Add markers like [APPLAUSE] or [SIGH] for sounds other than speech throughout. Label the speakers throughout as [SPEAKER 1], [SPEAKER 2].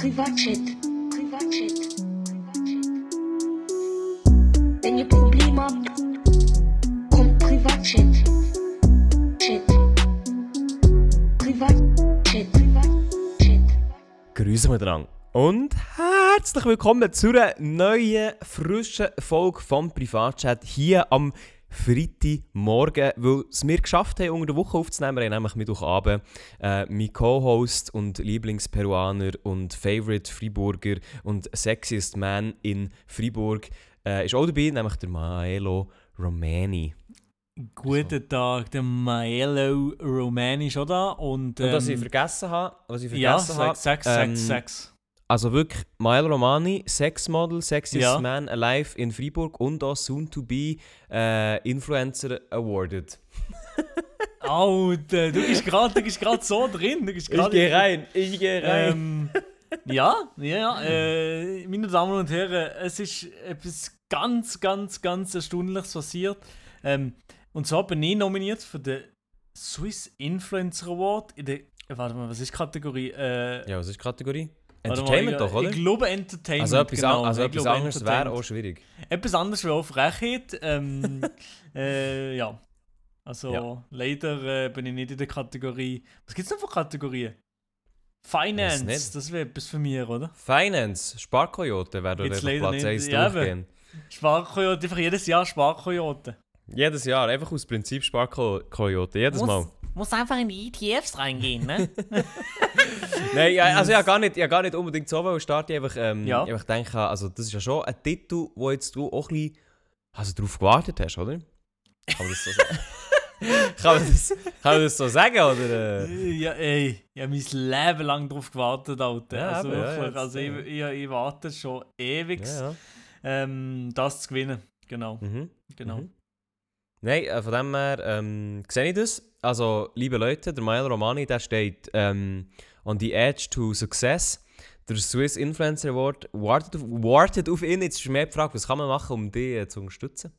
[SPEAKER 1] Privatchat. Privatchat. Wenn ihr Probleme habt, kommt Privatchat. Chat. Privatchat. Privatchat.
[SPEAKER 2] Grüße miteinander. Und herzlich willkommen zu einer neuen, frischen Folge vom Privatchat hier am Freitagmorgen, weil es wir geschafft haben, unter der Woche aufzunehmen. Wir haben nämlich Mittwochabend äh, mein Co-Host und Lieblingsperuaner und Favorite Friburger und Sexiest Man in Fribourg äh, ist auch dabei, nämlich der Maelo Romani.
[SPEAKER 3] Guten Tag, der Maelo Romani ist auch da. Und, ähm,
[SPEAKER 2] Und was ich vergessen habe, was ich
[SPEAKER 3] ja,
[SPEAKER 2] vergessen habe,
[SPEAKER 3] sechs, sechs,
[SPEAKER 2] ähm,
[SPEAKER 3] sechs.
[SPEAKER 2] Also wirklich, Mael Romani, Sexmodel, Sexiest
[SPEAKER 3] Ja.
[SPEAKER 2] Man Alive in Freiburg und auch soon to be äh, Influencer awarded. [LAUGHS]
[SPEAKER 3] Alter, du bist gerade so drin. Du bist grad
[SPEAKER 2] rein, ich gehe
[SPEAKER 3] Ähm, ja, ja, ja. Äh, meine Damen und Herren, es ist etwas ganz, ganz, ganz Erstaunliches passiert. Ähm, und zwar bin ich nominiert für den Swiss Influencer Award in der. Warte mal, was ist Kategorie? Äh,
[SPEAKER 2] Ja, was ist Kategorie?
[SPEAKER 3] Warte mal,
[SPEAKER 2] Entertainment
[SPEAKER 3] ich,
[SPEAKER 2] doch, oder?
[SPEAKER 3] Ich glaube Entertainment.
[SPEAKER 2] also etwas,
[SPEAKER 3] genau.
[SPEAKER 2] also etwas anderes wäre
[SPEAKER 3] Entertainment.
[SPEAKER 2] auch schwierig.
[SPEAKER 3] Etwas anderes wäre auch Frechheit. Ähm, [LAUGHS] äh, ja. Also
[SPEAKER 2] Ja.
[SPEAKER 3] leider äh, bin ich nicht in der Kategorie. Was gibt es noch für Kategorien? Finance, das wäre etwas für mich, oder?
[SPEAKER 2] Finance, Sparkoyote wäre
[SPEAKER 3] leider
[SPEAKER 2] Platz
[SPEAKER 3] nicht.
[SPEAKER 2] 1
[SPEAKER 3] Ja,
[SPEAKER 2] durchgehen.
[SPEAKER 3] Sparkoyote, einfach jedes Jahr Sparkoyote.
[SPEAKER 2] Jedes Jahr, einfach aus Prinzip Sparkoyote, jedes Mal.
[SPEAKER 3] Muss einfach in die ETFs reingehen, ne? [LAUGHS]
[SPEAKER 2] Nein, ja, also ja, gar nicht, ja, gar nicht unbedingt so, weil ich starte einfach, ähm,
[SPEAKER 3] Ja.
[SPEAKER 2] einfach denke, also das ist ja schon ein Titel, wo jetzt du auch ein bisschen, also drauf gewartet hast, oder? Kann man das so sagen? [LAUGHS] kann, man das, kann man das so sagen, oder? äh?
[SPEAKER 3] ja, ey, ich habe mein Leben lang drauf gewartet, Alter.
[SPEAKER 2] Ja,
[SPEAKER 3] also
[SPEAKER 2] ja, jetzt,
[SPEAKER 3] also ich,
[SPEAKER 2] ja.
[SPEAKER 3] ich, ich warte schon ewig,
[SPEAKER 2] Ja, ja.
[SPEAKER 3] ähm, das zu gewinnen. Genau,
[SPEAKER 2] Mhm.
[SPEAKER 3] genau.
[SPEAKER 2] Mhm. Nein, äh, von dem her ähm, sehe ich das. Also, liebe Leute, der Mael Romani, der steht ähm, on the edge to success. Der Swiss Influencer Award wartet auf, wartet auf ihn. Jetzt ist mir die Frage, was kann man machen, um dich äh, zu unterstützen?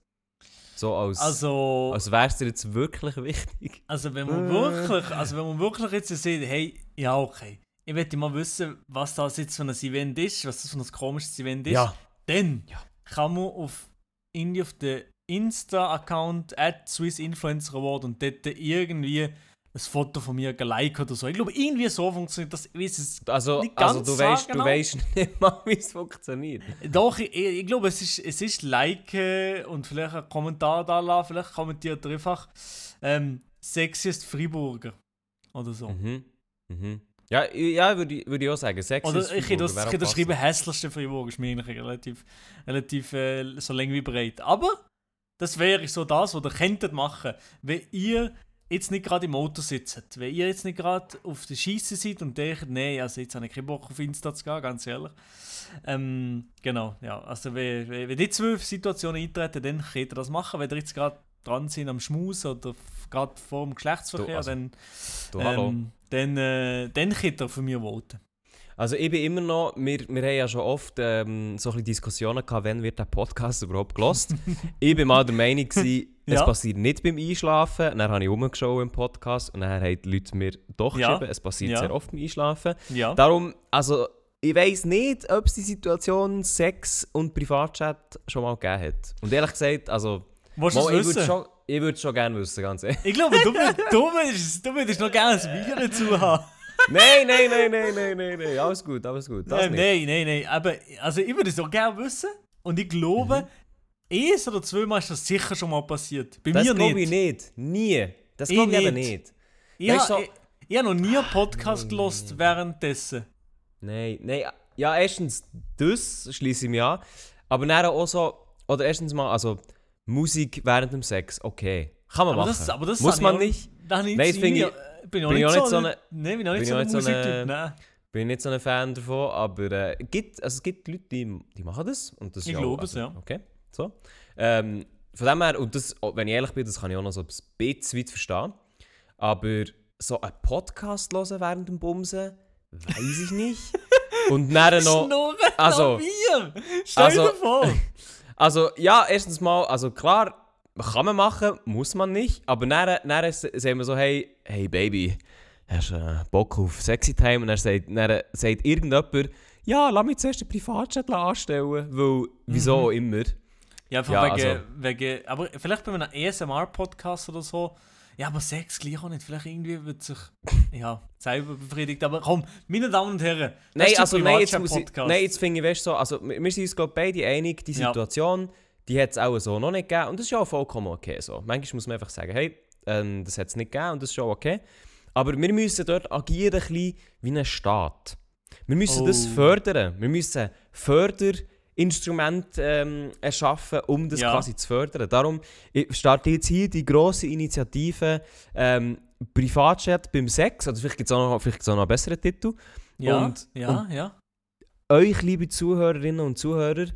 [SPEAKER 2] So als,
[SPEAKER 3] Also,
[SPEAKER 2] als wäre es dir jetzt wirklich wichtig.
[SPEAKER 3] Also wenn man wirklich, also wenn man wirklich jetzt sieht, hey, ja okay, ich möchte mal wissen, was das jetzt für ein Event ist, was das für ein komisches Event ist, dann
[SPEAKER 2] Ja.
[SPEAKER 3] kann man auf irgendwie auf den Insta-Account at Swiss Influencer Award und dort irgendwie ein Foto von mir geliked oder so. Ich glaube, irgendwie so funktioniert das. Ich es
[SPEAKER 2] Also,
[SPEAKER 3] nicht
[SPEAKER 2] also
[SPEAKER 3] ganz
[SPEAKER 2] du
[SPEAKER 3] sagen,
[SPEAKER 2] weißt, du
[SPEAKER 3] genau.
[SPEAKER 2] weißt nicht [LAUGHS] mal, wie es funktioniert.
[SPEAKER 3] Doch, ich, ich, glaube, es ist, es ist liken und vielleicht einen Kommentar da lassen, vielleicht kommentiert ihr einfach ähm, sexiest Friburger oder so.
[SPEAKER 2] Mhm. Mhm. Ja, ja würde ich, würde ich auch sagen. Sex
[SPEAKER 3] Oder
[SPEAKER 2] ist
[SPEAKER 3] ich hätte das, ich das schreiben, hässlichste Freiburg ist mir eigentlich relativ, relativ äh, so lang wie breit. Aber das wäre so das, was ihr könntet machen, wenn ihr jetzt nicht gerade im Auto sitzt. Wenn ihr jetzt nicht gerade auf der Scheisse seid und denkt, nee, also jetzt habe ich keinen Bock auf Insta zu gehen, ganz ehrlich. Ähm, genau, ja. Also wenn, wenn, die zwei Situationen eintreten, dann könnt ihr das machen. Wenn ihr jetzt gerade dran sind am Schmaus oder gerade vor dem Geschlechtsverkehr,
[SPEAKER 2] Du, also,
[SPEAKER 3] dann,
[SPEAKER 2] Du,
[SPEAKER 3] ähm, dann, äh, dann könnt ihr für mich voten.
[SPEAKER 2] Also ich bin immer noch, wir, wir haben ja schon oft ähm, so ein Diskussionen gehabt, wann wird der Podcast überhaupt gelost. [LAUGHS] ich bin mal der Meinung, gewesen, es
[SPEAKER 3] Ja.
[SPEAKER 2] passiert nicht beim Einschlafen. Dann habe ich umgeschaut im Podcast und dann haben die Leute mir doch
[SPEAKER 3] Ja.
[SPEAKER 2] geschrieben, es passiert
[SPEAKER 3] Ja.
[SPEAKER 2] sehr oft beim Einschlafen.
[SPEAKER 3] Ja.
[SPEAKER 2] Darum, also ich weiß nicht, ob es die Situation Sex und Privatchat schon mal gegeben hat. Und ehrlich gesagt, also
[SPEAKER 3] Willst du
[SPEAKER 2] mal,
[SPEAKER 3] es
[SPEAKER 2] ich würde schon, würd schon gerne wissen, ganz ehrlich.
[SPEAKER 3] Ich glaube, du, du, würdest, du würdest noch gerne ein Video dazu haben.
[SPEAKER 2] Nein, nein, nein, nein, nein, nein, nein, alles gut, alles gut. Das
[SPEAKER 3] Nein,
[SPEAKER 2] nicht.
[SPEAKER 3] nein, nein, nein. Aber also ich würde es auch gerne wissen. Und ich glaube, eins oder zweimal ist das sicher schon mal passiert. Bei
[SPEAKER 2] Das
[SPEAKER 3] mir
[SPEAKER 2] glaube
[SPEAKER 3] nicht.
[SPEAKER 2] ich nicht. Nie. Das
[SPEAKER 3] Ich
[SPEAKER 2] glaube ich eben
[SPEAKER 3] nicht. Ich,
[SPEAKER 2] Weißt
[SPEAKER 3] ha-
[SPEAKER 2] du, so-
[SPEAKER 3] ich, ich habe noch nie einen Podcast gelost währenddessen.
[SPEAKER 2] Nein, nein. Ja, erstens, das schließe ich mich an. Aber dann auch so, oder erstens mal, also Musik während dem Sex, okay. Kann man
[SPEAKER 3] Aber
[SPEAKER 2] machen.
[SPEAKER 3] das, aber das
[SPEAKER 2] Muss
[SPEAKER 3] habe
[SPEAKER 2] man
[SPEAKER 3] ich
[SPEAKER 2] nicht.
[SPEAKER 3] Das habe ich
[SPEAKER 2] Nein, das finde ich-
[SPEAKER 3] bin
[SPEAKER 2] bin ich
[SPEAKER 3] nicht
[SPEAKER 2] auch
[SPEAKER 3] so
[SPEAKER 2] nicht so
[SPEAKER 3] ein- Nein, bin ich auch nicht so ein
[SPEAKER 2] so eine-
[SPEAKER 3] Musiktyp. Nein.
[SPEAKER 2] Bin nicht so ein Fan davon, aber äh, gibt, also es gibt Leute, die, die machen das. Und das
[SPEAKER 3] Ich
[SPEAKER 2] ja
[SPEAKER 3] glaube es,
[SPEAKER 2] also,
[SPEAKER 3] ja.
[SPEAKER 2] Okay, so. Ähm, von dem her, und das, oh, wenn ich ehrlich bin, das kann ich auch noch so ein bisschen weit verstehen. Aber so einen Podcast hören während dem Bumsen, weiß ich nicht. [LAUGHS] und dann noch...
[SPEAKER 3] Schnurren
[SPEAKER 2] also-!
[SPEAKER 3] Stell
[SPEAKER 2] also-
[SPEAKER 3] dir vor! [LAUGHS]
[SPEAKER 2] Also, ja, erstens mal, also klar, kann man machen, muss man nicht. Aber dann, dann sagen wir so, hey, hey Baby, hast du äh, Bock auf Sexy Time? Und dann sagt, dann sagt irgendjemand, ja, lass mich zuerst einen Privatjet anstellen, weil, wieso auch immer.
[SPEAKER 3] Ja, einfach
[SPEAKER 2] Ja,
[SPEAKER 3] wegen,
[SPEAKER 2] also-
[SPEAKER 3] wegen. Aber vielleicht bei einem ASMR-Podcast oder so. Ja, aber Sex gleich auch nicht. Vielleicht irgendwie wird sich [LAUGHS] ja, selber befriedigt. Aber komm, meine Damen und Herren. das
[SPEAKER 2] Nein,
[SPEAKER 3] ist
[SPEAKER 2] also nein, jetzt, muss ich, nein, jetzt finde ich, weißt, du, so, also wir sind uns glaube beide einig, die
[SPEAKER 3] Ja.
[SPEAKER 2] Die hat es auch so noch nicht gegeben und das ist ja auch vollkommen okay so. Manchmal muss man einfach sagen, hey, ähm, das hat es nicht gegeben und das ist schon okay. Aber wir müssen dort agieren ein bisschen wie ein Staat. Wir müssen das
[SPEAKER 3] Oh.
[SPEAKER 2] fördern. Wir müssen Förderinstrumente ähm, erschaffen, um das
[SPEAKER 3] Ja.
[SPEAKER 2] quasi zu fördern. Darum ich starte jetzt hier die grosse Initiative ähm, Privatchat beim Sex, oder vielleicht gibt es auch, noch- vielleicht auch noch einen besseren Titel.
[SPEAKER 3] Ja,
[SPEAKER 2] und-
[SPEAKER 3] ja, ja.
[SPEAKER 2] euch, liebe Zuhörerinnen und Zuhörer,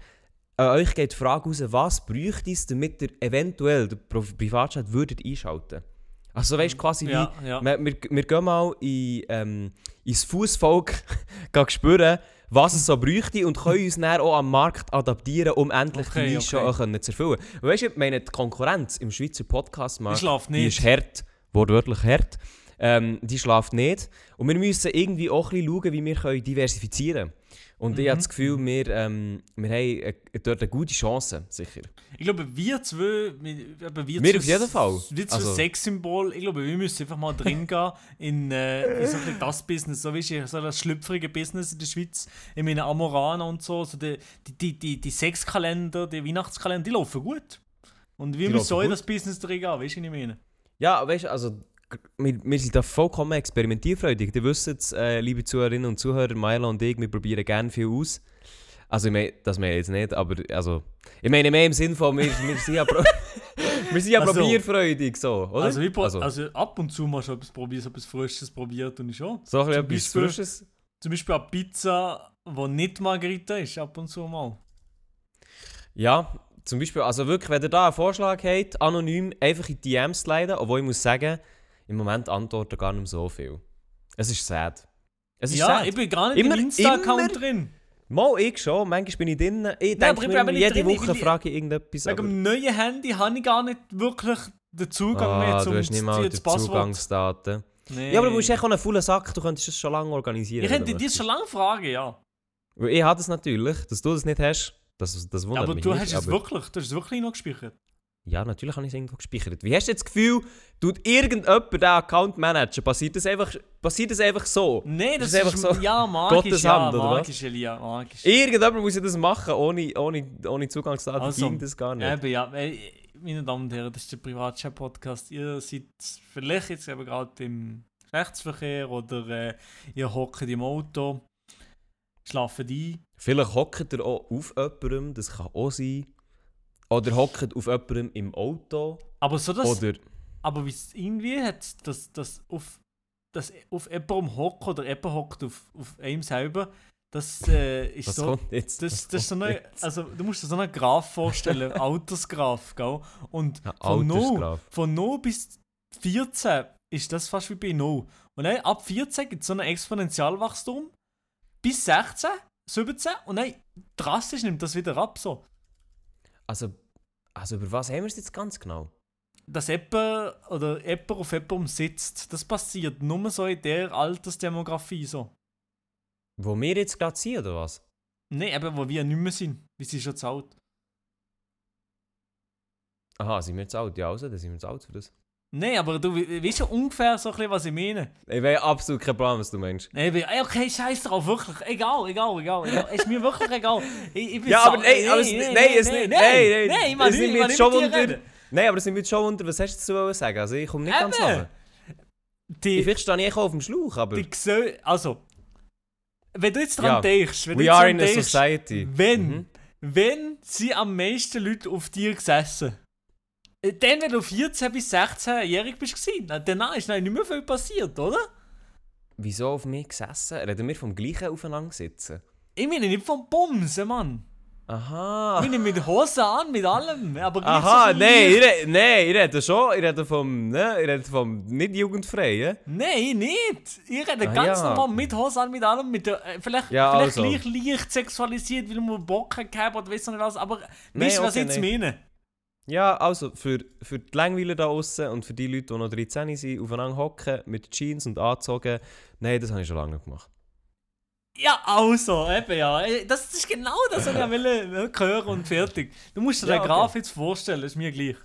[SPEAKER 2] an euch geht die Frage raus, was bräuchte es, damit ihr eventuell den Privatchat würdet einschalten Also weißt quasi
[SPEAKER 3] Ja, ja.
[SPEAKER 2] wie, wir, wir, wir gehen mal in, ähm, ins Fußvolk [LAUGHS] spüren, was es so bräuchte und können uns dann auch am Markt adaptieren, um endlich
[SPEAKER 3] Okay,
[SPEAKER 2] die Nische
[SPEAKER 3] okay.
[SPEAKER 2] auch können zu erfüllen. Und weißt du, ich meine, die Konkurrenz im Schweizer Podcast-Markt, die ist hart, wortwörtlich hart. Ähm, die schlaft nicht. Und wir müssen irgendwie auch ein bisschen schauen, wie wir können diversifizieren können. Und ich habe
[SPEAKER 3] Mhm.
[SPEAKER 2] das Gefühl, wir, ähm, wir haben äh, dort eine gute Chance, sicher.
[SPEAKER 3] Ich glaube, wir zwei, wir, aber wir,
[SPEAKER 2] Wir
[SPEAKER 3] zwei-
[SPEAKER 2] auf jeden Fall.
[SPEAKER 3] Wir zwei
[SPEAKER 2] Also-
[SPEAKER 3] Sexsymbol, ich glaube, wir müssen einfach mal drin [LAUGHS] gehen in, äh, in so ein das Business, so wie so das schlüpfrige Business in der Schweiz, in meinen Amorana und so, so die, die, die, die, Sexkalender, die Weihnachtskalender, die laufen gut. Und wir
[SPEAKER 2] Die
[SPEAKER 3] müssen auch in das Business drin gehen, weißt du, was ich meine?
[SPEAKER 2] Ja, weißt du, also wir, wir sind da vollkommen experimentierfreudig. Ihr wisst es, äh, liebe Zuhörerinnen und Zuhörer, Maila und ich, wir probieren gerne viel aus. Also ich meine, das meine ich jetzt nicht, aber also, ich meine mehr im Sinn von, wir, wir sind ja, pro [LAUGHS] wir sind ja
[SPEAKER 3] Also-
[SPEAKER 2] probierfreudig, so, oder?
[SPEAKER 3] Also, wie, pro-
[SPEAKER 2] also,
[SPEAKER 3] also ab und zu mal schon etwas probiert, so etwas Frisches probiert und ich schon.
[SPEAKER 2] so ein bisschen etwas
[SPEAKER 3] Beispiel-
[SPEAKER 2] Frisches.
[SPEAKER 3] Zum Beispiel eine Pizza, die nicht Margarita ist, ab und zu mal.
[SPEAKER 2] Ja, zum Beispiel, also wirklich, wenn ihr da einen Vorschlag habt, anonym einfach in die DMs sliden, obwohl ich muss sagen, im Moment antworten gar nicht mehr so viel. Es ist sad. Es ist
[SPEAKER 3] Ja,
[SPEAKER 2] sad.
[SPEAKER 3] ich bin gar nicht
[SPEAKER 2] Immer-
[SPEAKER 3] im Insta-Account drin.
[SPEAKER 2] Mal ich schon, manchmal bin ich drin. Ich
[SPEAKER 3] Nein,
[SPEAKER 2] denke mir jede
[SPEAKER 3] drin,
[SPEAKER 2] Woche frage ich irgendetwas.
[SPEAKER 3] Wegen dem neuen Handy habe ich gar nicht wirklich den Zugang mehr
[SPEAKER 2] Ah,
[SPEAKER 3] zum
[SPEAKER 2] du hast nicht mal die. Zugangsdaten.
[SPEAKER 3] Nee.
[SPEAKER 2] Ja, aber du bist echt auch ein fauler Sack, du könntest das schon lange organisieren.
[SPEAKER 3] Ich könnte dir schon lange fragen, ja.
[SPEAKER 2] Ich habe das natürlich, dass du das nicht hast, das, das wundert
[SPEAKER 3] aber
[SPEAKER 2] mich
[SPEAKER 3] du
[SPEAKER 2] nicht.
[SPEAKER 3] hast es wirklich, du hast es wirklich noch gespeichert.
[SPEAKER 2] Ja, natürlich habe ich es irgendwo gespeichert. Wie hast du jetzt das Gefühl, tut irgendjemand den Account managen? Passiert das einfach, passiert das einfach so?
[SPEAKER 3] Nein, das
[SPEAKER 2] Das
[SPEAKER 3] ist,
[SPEAKER 2] einfach so
[SPEAKER 3] ja magisch,
[SPEAKER 2] Gottes
[SPEAKER 3] ja,
[SPEAKER 2] Hand, oder was?
[SPEAKER 3] magisch, Elia, magisch.
[SPEAKER 2] Irgendjemand muss ja das machen, ohne, ohne, ohne Zugangsdaten
[SPEAKER 3] Also,
[SPEAKER 2] ging das gar nicht.
[SPEAKER 3] Eben, ja, meine Damen und Herren, das ist der Privatchat-Podcast. Ihr seid vielleicht jetzt eben gerade im Rechtsverkehr oder äh, ihr hockt im Auto, schlaft ein.
[SPEAKER 2] Vielleicht hockt ihr auch auf jemandem, das kann auch sein. Oder hockt auf jemandem im Auto.
[SPEAKER 3] Aber so das,
[SPEAKER 2] Oder...
[SPEAKER 3] aber wie es irgendwie hat, dass das auf, das auf jemandem hockt oder jemand hockt auf, auf einem selber, das äh, ist
[SPEAKER 2] Was
[SPEAKER 3] so.
[SPEAKER 2] jetzt?
[SPEAKER 3] Das,
[SPEAKER 2] Was
[SPEAKER 3] das ist so eine, also du musst dir so einen Graph vorstellen, [LAUGHS] Altersgraph, gell? Und
[SPEAKER 2] Ja,
[SPEAKER 3] von 0,
[SPEAKER 2] Altersgraph.
[SPEAKER 3] von 0 bis 14 ist das fast wie bei 0. Und dann ab 14 gibt es so ein Exponentialwachstum bis 16, 17 und dann drastisch nimmt das wieder ab. So.
[SPEAKER 2] Also, also über was haben wir es jetzt ganz genau?
[SPEAKER 3] Dass jemand oder jemand auf jemandem sitzt, das passiert nur so in der Altersdemografie. So.
[SPEAKER 2] Wo wir jetzt gerade sind, oder was?
[SPEAKER 3] Nein, eben, wo wir nicht mehr sind. Wir sind schon zu alt.
[SPEAKER 2] Aha, sind wir jetzt alt? Ja, also, dann sind wir jetzt alt für das.
[SPEAKER 3] Nein, aber du we- weißt ja ungefähr so ein bisschen, was ich meine.
[SPEAKER 2] Ich weiß absolut keinen Plan, was du meinst.
[SPEAKER 3] Nein, ich bin- ey, okay, scheiß drauf, wirklich. Egal, egal, egal. egal. Ist mir wirklich egal. Ich, ich bin
[SPEAKER 2] Ja, aber nein, aber es, nein, es nicht, nein, nein,
[SPEAKER 3] nein, ich mag
[SPEAKER 2] es
[SPEAKER 3] nicht,
[SPEAKER 2] nimmt
[SPEAKER 3] ich
[SPEAKER 2] mich
[SPEAKER 3] mag
[SPEAKER 2] jetzt
[SPEAKER 3] nicht
[SPEAKER 2] schon
[SPEAKER 3] mit dir
[SPEAKER 2] Wunder.
[SPEAKER 3] reden.
[SPEAKER 2] Nein, aber es nimmt mich jetzt schon Wunder, was hast du dazu sagen? Also, ich komme nicht ganz
[SPEAKER 3] Eben.
[SPEAKER 2] nach.
[SPEAKER 3] Die,
[SPEAKER 2] Vielleicht stehe ich auch auf dem Schlauch, aber...
[SPEAKER 3] die Gesell also, wenn du jetzt dran
[SPEAKER 2] Ja.
[SPEAKER 3] denkst, wenn du
[SPEAKER 2] We
[SPEAKER 3] jetzt
[SPEAKER 2] are
[SPEAKER 3] dran
[SPEAKER 2] in a
[SPEAKER 3] denkst,
[SPEAKER 2] society.
[SPEAKER 3] wenn,
[SPEAKER 2] Mhm.
[SPEAKER 3] wenn sie am meisten Leute auf dir gesessen, dann, wenn du 14 bis 16-jährig bist, danach ist nicht mehr viel passiert, oder?
[SPEAKER 2] Wieso auf mich gesessen? Reden wir vom gleichen aufeinander sitzen?
[SPEAKER 3] Ich meine nicht vom Bumsen, Mann.
[SPEAKER 2] Aha.
[SPEAKER 3] Ich meine mit Hosen an, mit allem. Aber so
[SPEAKER 2] Aha,
[SPEAKER 3] ein
[SPEAKER 2] nein, ich nein, ich rede schon, ich rede vom, ne, ich rede vom nicht jugendfreien.
[SPEAKER 3] Nein, nicht. Ich rede
[SPEAKER 2] Ah,
[SPEAKER 3] ganz
[SPEAKER 2] ja.
[SPEAKER 3] normal mit Hose an, mit allem. Mit äh, vielleicht
[SPEAKER 2] Ja,
[SPEAKER 3] vielleicht
[SPEAKER 2] also.
[SPEAKER 3] leicht, leicht sexualisiert, weil man Bock gehabt oder weiss nicht was. Aber
[SPEAKER 2] Nein,
[SPEAKER 3] weißt du, was
[SPEAKER 2] okay,
[SPEAKER 3] ich jetzt
[SPEAKER 2] nein.
[SPEAKER 3] meine?
[SPEAKER 2] Ja, also für, für die Langweiler da außen und für die Leute, die noch 13 sind, aufeinander hocken, mit Jeans und angezogen, nein, das habe ich schon lange nicht gemacht.
[SPEAKER 3] Ja, also, eben ja. Äh, Das ist genau das, was ich will, will hören und fertig. Du musst dir
[SPEAKER 2] Ja,
[SPEAKER 3] den
[SPEAKER 2] okay.
[SPEAKER 3] Graph jetzt vorstellen, ist mir gleich.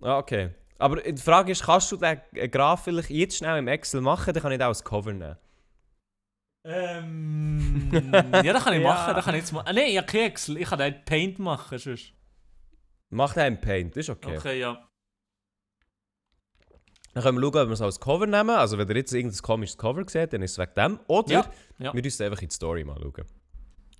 [SPEAKER 2] Ah, okay. Aber die Frage ist, kannst du den Graph vielleicht jetzt schnell im Excel machen, dann kann ich den als Cover nehmen.
[SPEAKER 3] Ähm. [LAUGHS] ja, das kann ich
[SPEAKER 2] Ja.
[SPEAKER 3] machen. Das kann ich jetzt mal. Ah, nein, ich habe Excel. Ich kann den Paint machen. Sonst.
[SPEAKER 2] Mach den im Paint, das ist okay.
[SPEAKER 3] Okay, ja.
[SPEAKER 2] Dann können wir schauen, ob wir es als Cover nehmen. Also wenn ihr jetzt irgendein komisches Cover seht, dann ist es wegen dem. Oder
[SPEAKER 3] Ja, ja.
[SPEAKER 2] wir müssen einfach in die Story mal schauen.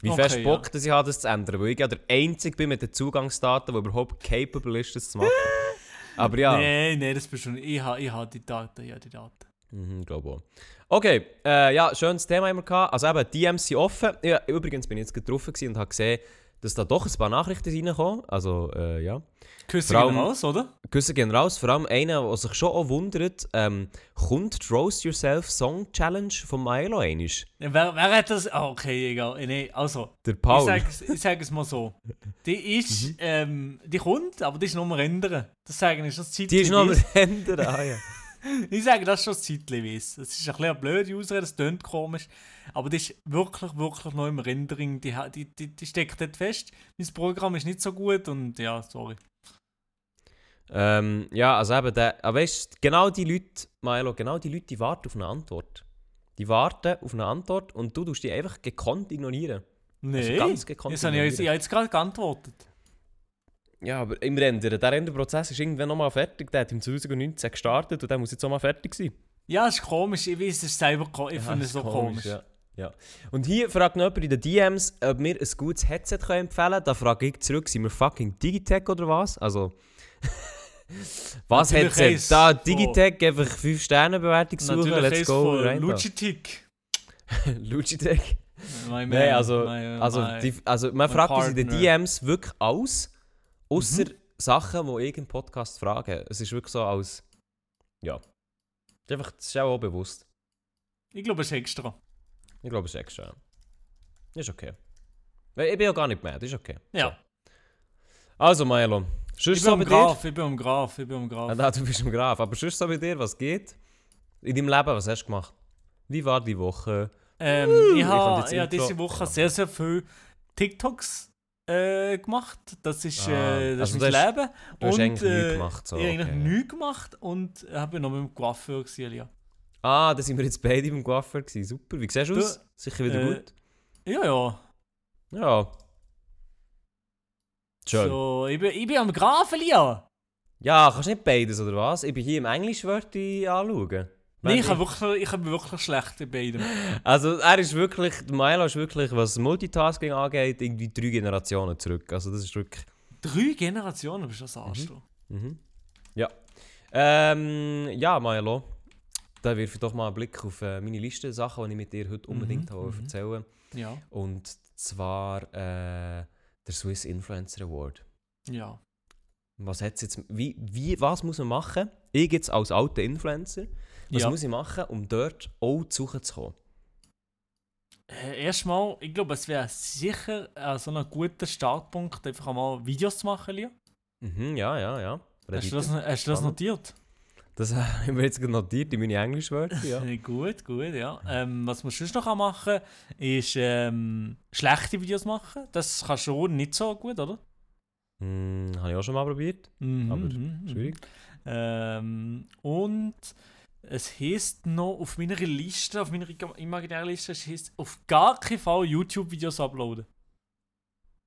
[SPEAKER 2] Wie
[SPEAKER 3] Okay,
[SPEAKER 2] fest Bock dass ich habe, das zu ändern. Weil ich ja der Einzige bin mit den Zugangsdaten, der überhaupt capable ist, das zu machen. [LAUGHS] Aber ja,
[SPEAKER 3] Nein, nein, das bist du nicht. Ich habe ich hab die Daten, ich habe die Daten.
[SPEAKER 2] mhm, glaube auch. Okay, äh, ja, schönes Thema wir gehabt. Also eben, DMs sind offen. Ja, übrigens bin ich jetzt getroffen und habe gesehen, dass da doch ein paar Nachrichten reinkommen. Also, äh, ja.
[SPEAKER 3] Küsse
[SPEAKER 2] Vor
[SPEAKER 3] gehen
[SPEAKER 2] allem-
[SPEAKER 3] raus, oder?
[SPEAKER 2] Grüße gehen raus. Vor allem einer, der sich schon auch wundert, ähm, kommt die Roast Yourself Song Challenge von Milo einisch?
[SPEAKER 3] Ja, Wer, wer hat das? Ah, okay, egal. Äh, Nee, also,
[SPEAKER 2] Der Paul.
[SPEAKER 3] ich sage ich sag es mal so. Die ist, ähm, die kommt, aber die ist noch am ändern. Das sagen ist das Zeitchen.
[SPEAKER 2] Die ist noch am. Ende. Ah, ja. [LAUGHS]
[SPEAKER 3] Ich sage, das ist schon das Zeitchen. weiss. Das ist ein bisschen eine blöde Ausrede, das tönt komisch. Aber die ist wirklich, wirklich noch im Rendering. Die, die, die, die steckt dort fest. Mein Programm ist nicht so gut und ja, sorry.
[SPEAKER 2] ähm, ja, also eben, der, aber weißt, genau die Leute, Milo, genau die Leute, die warten auf eine Antwort. Die warten auf eine Antwort und du tust die einfach gekonnt ignorieren.
[SPEAKER 3] Nee,
[SPEAKER 2] ganz gekonnt
[SPEAKER 3] das habe ich, ich habe jetzt gerade geantwortet.
[SPEAKER 2] Ja, aber im Render, der Renderprozess ist irgendwann nochmal fertig. Der hat im 2019 gestartet und der muss jetzt auch mal fertig sein.
[SPEAKER 3] Ja, ist komisch. Ich weiß, es ist selber ko- Ich finde
[SPEAKER 2] das
[SPEAKER 3] es so
[SPEAKER 2] ist
[SPEAKER 3] komisch.
[SPEAKER 2] Ja. Ja. Und hier fragt noch jemand in den DMs, ob wir ein gutes Headset können empfehlen können. Da frage ich zurück, sind wir fucking Digitech oder was? Also, [LAUGHS] was
[SPEAKER 3] Natürlich
[SPEAKER 2] Headset?
[SPEAKER 3] eins
[SPEAKER 2] Da, Digitech, einfach 5 Sterne Bewertung suchen,
[SPEAKER 3] Natürlich
[SPEAKER 2] let's go. rein.
[SPEAKER 3] Logitech. [LAUGHS]
[SPEAKER 2] Logitech. Nein, also,
[SPEAKER 3] my-
[SPEAKER 2] also,
[SPEAKER 3] my-
[SPEAKER 2] die, also man fragt uns in den. DMs wirklich alles, außer Sachen, die ich im Podcast frage. Es ist wirklich so als, ja, Das ist einfach, das ist auch, bewusst.
[SPEAKER 3] Ich glaube, es ist extra.
[SPEAKER 2] Ich glaube, es ist extra. Ist okay. Ich bin ja gar nicht mehr, das ist okay.
[SPEAKER 3] Ja.
[SPEAKER 2] So. Also, Milo,
[SPEAKER 3] Ich
[SPEAKER 2] sonst
[SPEAKER 3] bin
[SPEAKER 2] so
[SPEAKER 3] am
[SPEAKER 2] bei dir?
[SPEAKER 3] Graf, ich bin am Graf, ich bin am
[SPEAKER 2] Ah,
[SPEAKER 3] Graf.
[SPEAKER 2] da, du bist im Graf. Aber sonst so bei dir, was geht? In deinem Leben, was hast du gemacht? Wie war die Woche?
[SPEAKER 3] Ähm, ich
[SPEAKER 2] ich
[SPEAKER 3] habe ja, diese Woche
[SPEAKER 2] Ja.
[SPEAKER 3] sehr, sehr viel TikToks äh, gemacht. Das ist,
[SPEAKER 2] Ah,
[SPEAKER 3] äh, das
[SPEAKER 2] also
[SPEAKER 3] ist
[SPEAKER 2] du
[SPEAKER 3] mein
[SPEAKER 2] hast-
[SPEAKER 3] Leben.
[SPEAKER 2] du hast
[SPEAKER 3] und,
[SPEAKER 2] eigentlich nichts
[SPEAKER 3] äh,
[SPEAKER 2] gemacht, so,
[SPEAKER 3] ich habe eigentlich
[SPEAKER 2] okay.
[SPEAKER 3] nichts gemacht und habe noch mit dem Coiffeur gesehen. Ja,
[SPEAKER 2] Ah, da sind wir jetzt beide beim Coiffeur gewesen. Super. Wie siehst du
[SPEAKER 3] Du,
[SPEAKER 2] aus? Sicher wieder
[SPEAKER 3] äh,
[SPEAKER 2] gut?
[SPEAKER 3] ja. ja.
[SPEAKER 2] Ja. Schön.
[SPEAKER 3] So, ich, bin, ich bin am Grafen, Lia.
[SPEAKER 2] Ja, kannst du nicht beides, oder was? Ich bin hier im Englischwörtchen anschauen.
[SPEAKER 3] Nein, ich, habe wirklich, ich habe wirklich schlecht in beidem.
[SPEAKER 2] Also er ist wirklich, Milo ist wirklich, was Multitasking angeht, irgendwie drei Generationen zurück. Also das ist wirklich...
[SPEAKER 3] Drei Generationen bist du das Arschloch.
[SPEAKER 2] Mhm. Ja. Ähm, ja, Milo. Da wirf ich doch mal einen Blick auf äh, meine Liste Sachen, die ich mit dir heute unbedingt
[SPEAKER 3] Mhm,
[SPEAKER 2] habe
[SPEAKER 3] mhm.
[SPEAKER 2] erzählen
[SPEAKER 3] Ja,
[SPEAKER 2] Und zwar äh, der Swiss Influencer Award.
[SPEAKER 3] ja.
[SPEAKER 2] Was hat's jetzt, wie, wie, was muss man machen? Ich jetzt als alter Influencer, was
[SPEAKER 3] ja.
[SPEAKER 2] muss ich machen, um dort auch zu suchen zu kommen?
[SPEAKER 3] Äh, Erstmal, ich glaube, es wäre sicher äh, so ein guter Startpunkt, einfach einmal Videos zu machen, Lia.
[SPEAKER 2] Mhm, ja, ja, ja.
[SPEAKER 3] Hast du das, hast du das notiert?
[SPEAKER 2] Das [LAUGHS] haben wir jetzt gerade notiert in meine Englischwörter, ja. [LAUGHS]
[SPEAKER 3] Gut, gut, ja. Ähm, was man sonst noch machen kann, ist ähm, schlechte Videos machen. Das kannst du nicht so gut, oder?
[SPEAKER 2] Hm, habe ich auch schon mal probiert.
[SPEAKER 3] Mhm,
[SPEAKER 2] Aber
[SPEAKER 3] mhm, mhm.
[SPEAKER 2] Schwierig.
[SPEAKER 3] Ähm, und es heißt noch auf meiner Liste, auf meiner imaginären Liste, es heisst auf gar keinen Fall YouTube-Videos uploaden.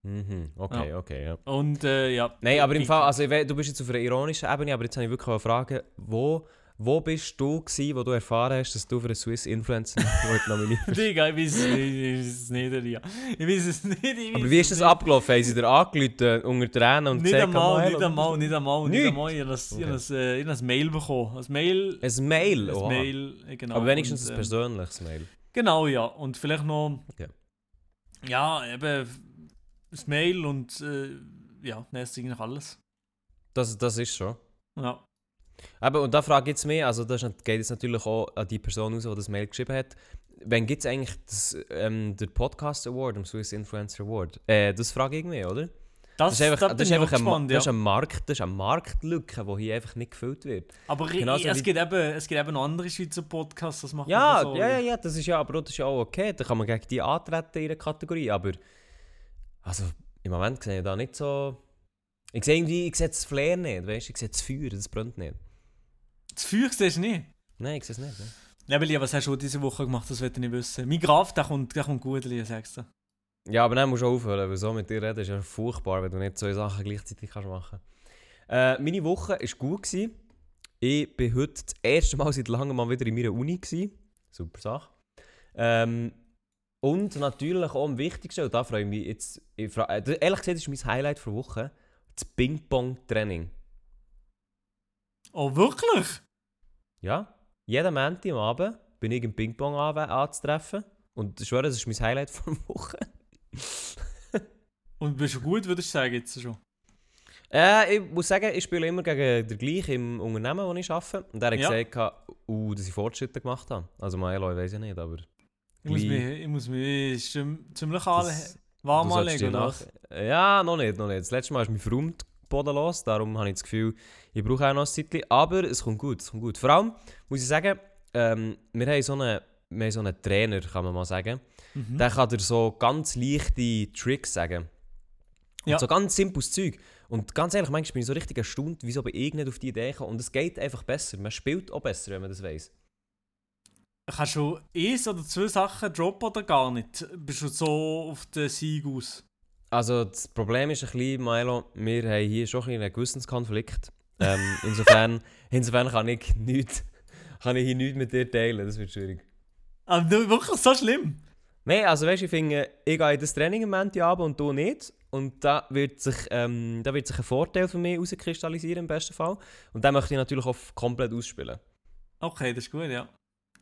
[SPEAKER 2] Mhm, okay, okay, ja.
[SPEAKER 3] Und äh, ja.
[SPEAKER 2] Nein, aber im Fall, also du bist jetzt auf einer ironischen Ebene, aber jetzt habe ich wirklich eine Frage, wo, wo bist du gewesen, wo du erfahren hast, dass du für einen Swiss Influencer Award nominiert bist?
[SPEAKER 3] Digga, ich weiß es nicht, ich weiß es nicht, Elia. Ich weiß es nicht, ich
[SPEAKER 2] Aber wie ist das abgelaufen? Haben sie dir angerufen, unter Tränen und
[SPEAKER 3] Nicht
[SPEAKER 2] gesagt,
[SPEAKER 3] einmal, nicht einmal, nicht einmal, nicht einmal. Ich habe habe
[SPEAKER 2] Okay.
[SPEAKER 3] äh, Mail bekommen. Ein Mail.
[SPEAKER 2] Ein Mail?
[SPEAKER 3] Ein. Mail, äh, genau.
[SPEAKER 2] Aber wenigstens
[SPEAKER 3] und,
[SPEAKER 2] ein
[SPEAKER 3] ähm,
[SPEAKER 2] persönliches Mail.
[SPEAKER 3] Genau, ja. Und vielleicht noch.
[SPEAKER 2] Okay.
[SPEAKER 3] Ja, eben. Das Mail und. Äh, ja, das ist eigentlich alles.
[SPEAKER 2] Das, das ist schon.
[SPEAKER 3] Ja.
[SPEAKER 2] Aber, und da frage ich jetzt mehr, also das geht jetzt natürlich auch an die Person aus, die das Mail geschrieben hat. Wann gibt es eigentlich das, ähm, den Podcast Award, den Swiss Influencer Award? Äh, das frage ich mich, oder?
[SPEAKER 3] Das,
[SPEAKER 2] Das ist einfach,
[SPEAKER 3] da
[SPEAKER 2] das
[SPEAKER 3] bin
[SPEAKER 2] ist einfach ein, das ist
[SPEAKER 3] ja.
[SPEAKER 2] Markt, das ist eine Marktlücke, die hier einfach nicht gefüllt wird.
[SPEAKER 3] Aber
[SPEAKER 2] genauso
[SPEAKER 3] es, gibt eben, es gibt eben noch andere Schweizer Podcasts, das machen
[SPEAKER 2] Ja,
[SPEAKER 3] so.
[SPEAKER 2] ja, ja, ja, das ist ja, aber das ist ja auch okay. Da kann man gegen die antreten in der Kategorie. Aber also im Moment sehe ich da nicht so. Ich sehe irgendwie, ich sehe das Flair nicht, weißt du? Ich sehe das Feuer, das brennt nicht.
[SPEAKER 3] Das Feuer siehst du nicht.
[SPEAKER 2] Nein, ich sehe es nicht. Ne?
[SPEAKER 3] Nebeli, was hast du diese Woche gemacht, das will ich nicht wissen. Mein Graf, der kommt, der kommt gut, Lia, sagst du.
[SPEAKER 2] Ja, aber dann musst du aufhören, weil so mit dir reden ist ja furchtbar, wenn du nicht zwei Sachen gleichzeitig kannst machen äh, Meine Woche war gut. Gewesen. Ich war heute das erste Mal seit langem mal wieder in meiner Uni. Gewesen. Super Sache. Ähm, und natürlich auch am wichtigsten, und da freue ich mich jetzt, ich fra äh, ehrlich gesagt, das ist mein Highlight der Woche, das Ping-Pong-Training.
[SPEAKER 3] Oh, wirklich?
[SPEAKER 2] Ja, jeden Montag am Abend bin ich im Ping-Pong an- anzutreffen. Und ich schwöre, das ist mein Highlight [LAUGHS] der Woche.
[SPEAKER 3] Und bist du gut, würdest du sagen, jetzt schon?
[SPEAKER 2] Äh, ich muss sagen, ich spiele immer gegen den gleichen im Unternehmen, wo ich arbeite. Und er hat
[SPEAKER 3] Ja.
[SPEAKER 2] gesagt, uh, dass ich Fortschritte gemacht habe. Also Maelo, ich weiß ja nicht, aber...
[SPEAKER 3] Ich muss mich, ich muss mich ziemlich alle warm anlegen, oder?
[SPEAKER 2] Ja, noch nicht, noch nicht. Das letzte Mal ist mein verräumt bodenlos, darum habe ich das Gefühl, ich brauche auch noch ein Zeitchen. Aber es kommt gut, es kommt gut. Vor allem muss ich sagen, ähm, wir haben so einen, wir haben so einen Trainer, kann man mal sagen.
[SPEAKER 3] Mhm.
[SPEAKER 2] Der kann dir so ganz leichte Tricks sagen. Und
[SPEAKER 3] Ja.
[SPEAKER 2] so ganz simples Zeug. Und ganz ehrlich, manchmal bin ich so richtig erstaunt, wieso bin ich nicht auf die Idee gekommen. Und es geht einfach besser. Man spielt auch besser, wenn man das weiß.
[SPEAKER 3] Kannst du eins oder zwei Sachen droppen oder gar nicht? Bist du so auf den Sieg aus?
[SPEAKER 2] Also das Problem ist ein bisschen, Milo, wir haben hier schon ein einen Gewissenskonflikt. Ähm, [LAUGHS] insofern, insofern kann ich nichts, kann ich hier nichts mit dir teilen, das wird schwierig.
[SPEAKER 3] Aber du- wirklich so schlimm?
[SPEAKER 2] Nein, also weißt du, ich finde, ich gehe in das Training am Montag und du nicht. Und da wird, sich, ähm, da wird sich ein Vorteil für mich herauskristallisieren im besten Fall. Und den möchte ich natürlich auch komplett ausspielen.
[SPEAKER 3] Okay, das ist gut, ja.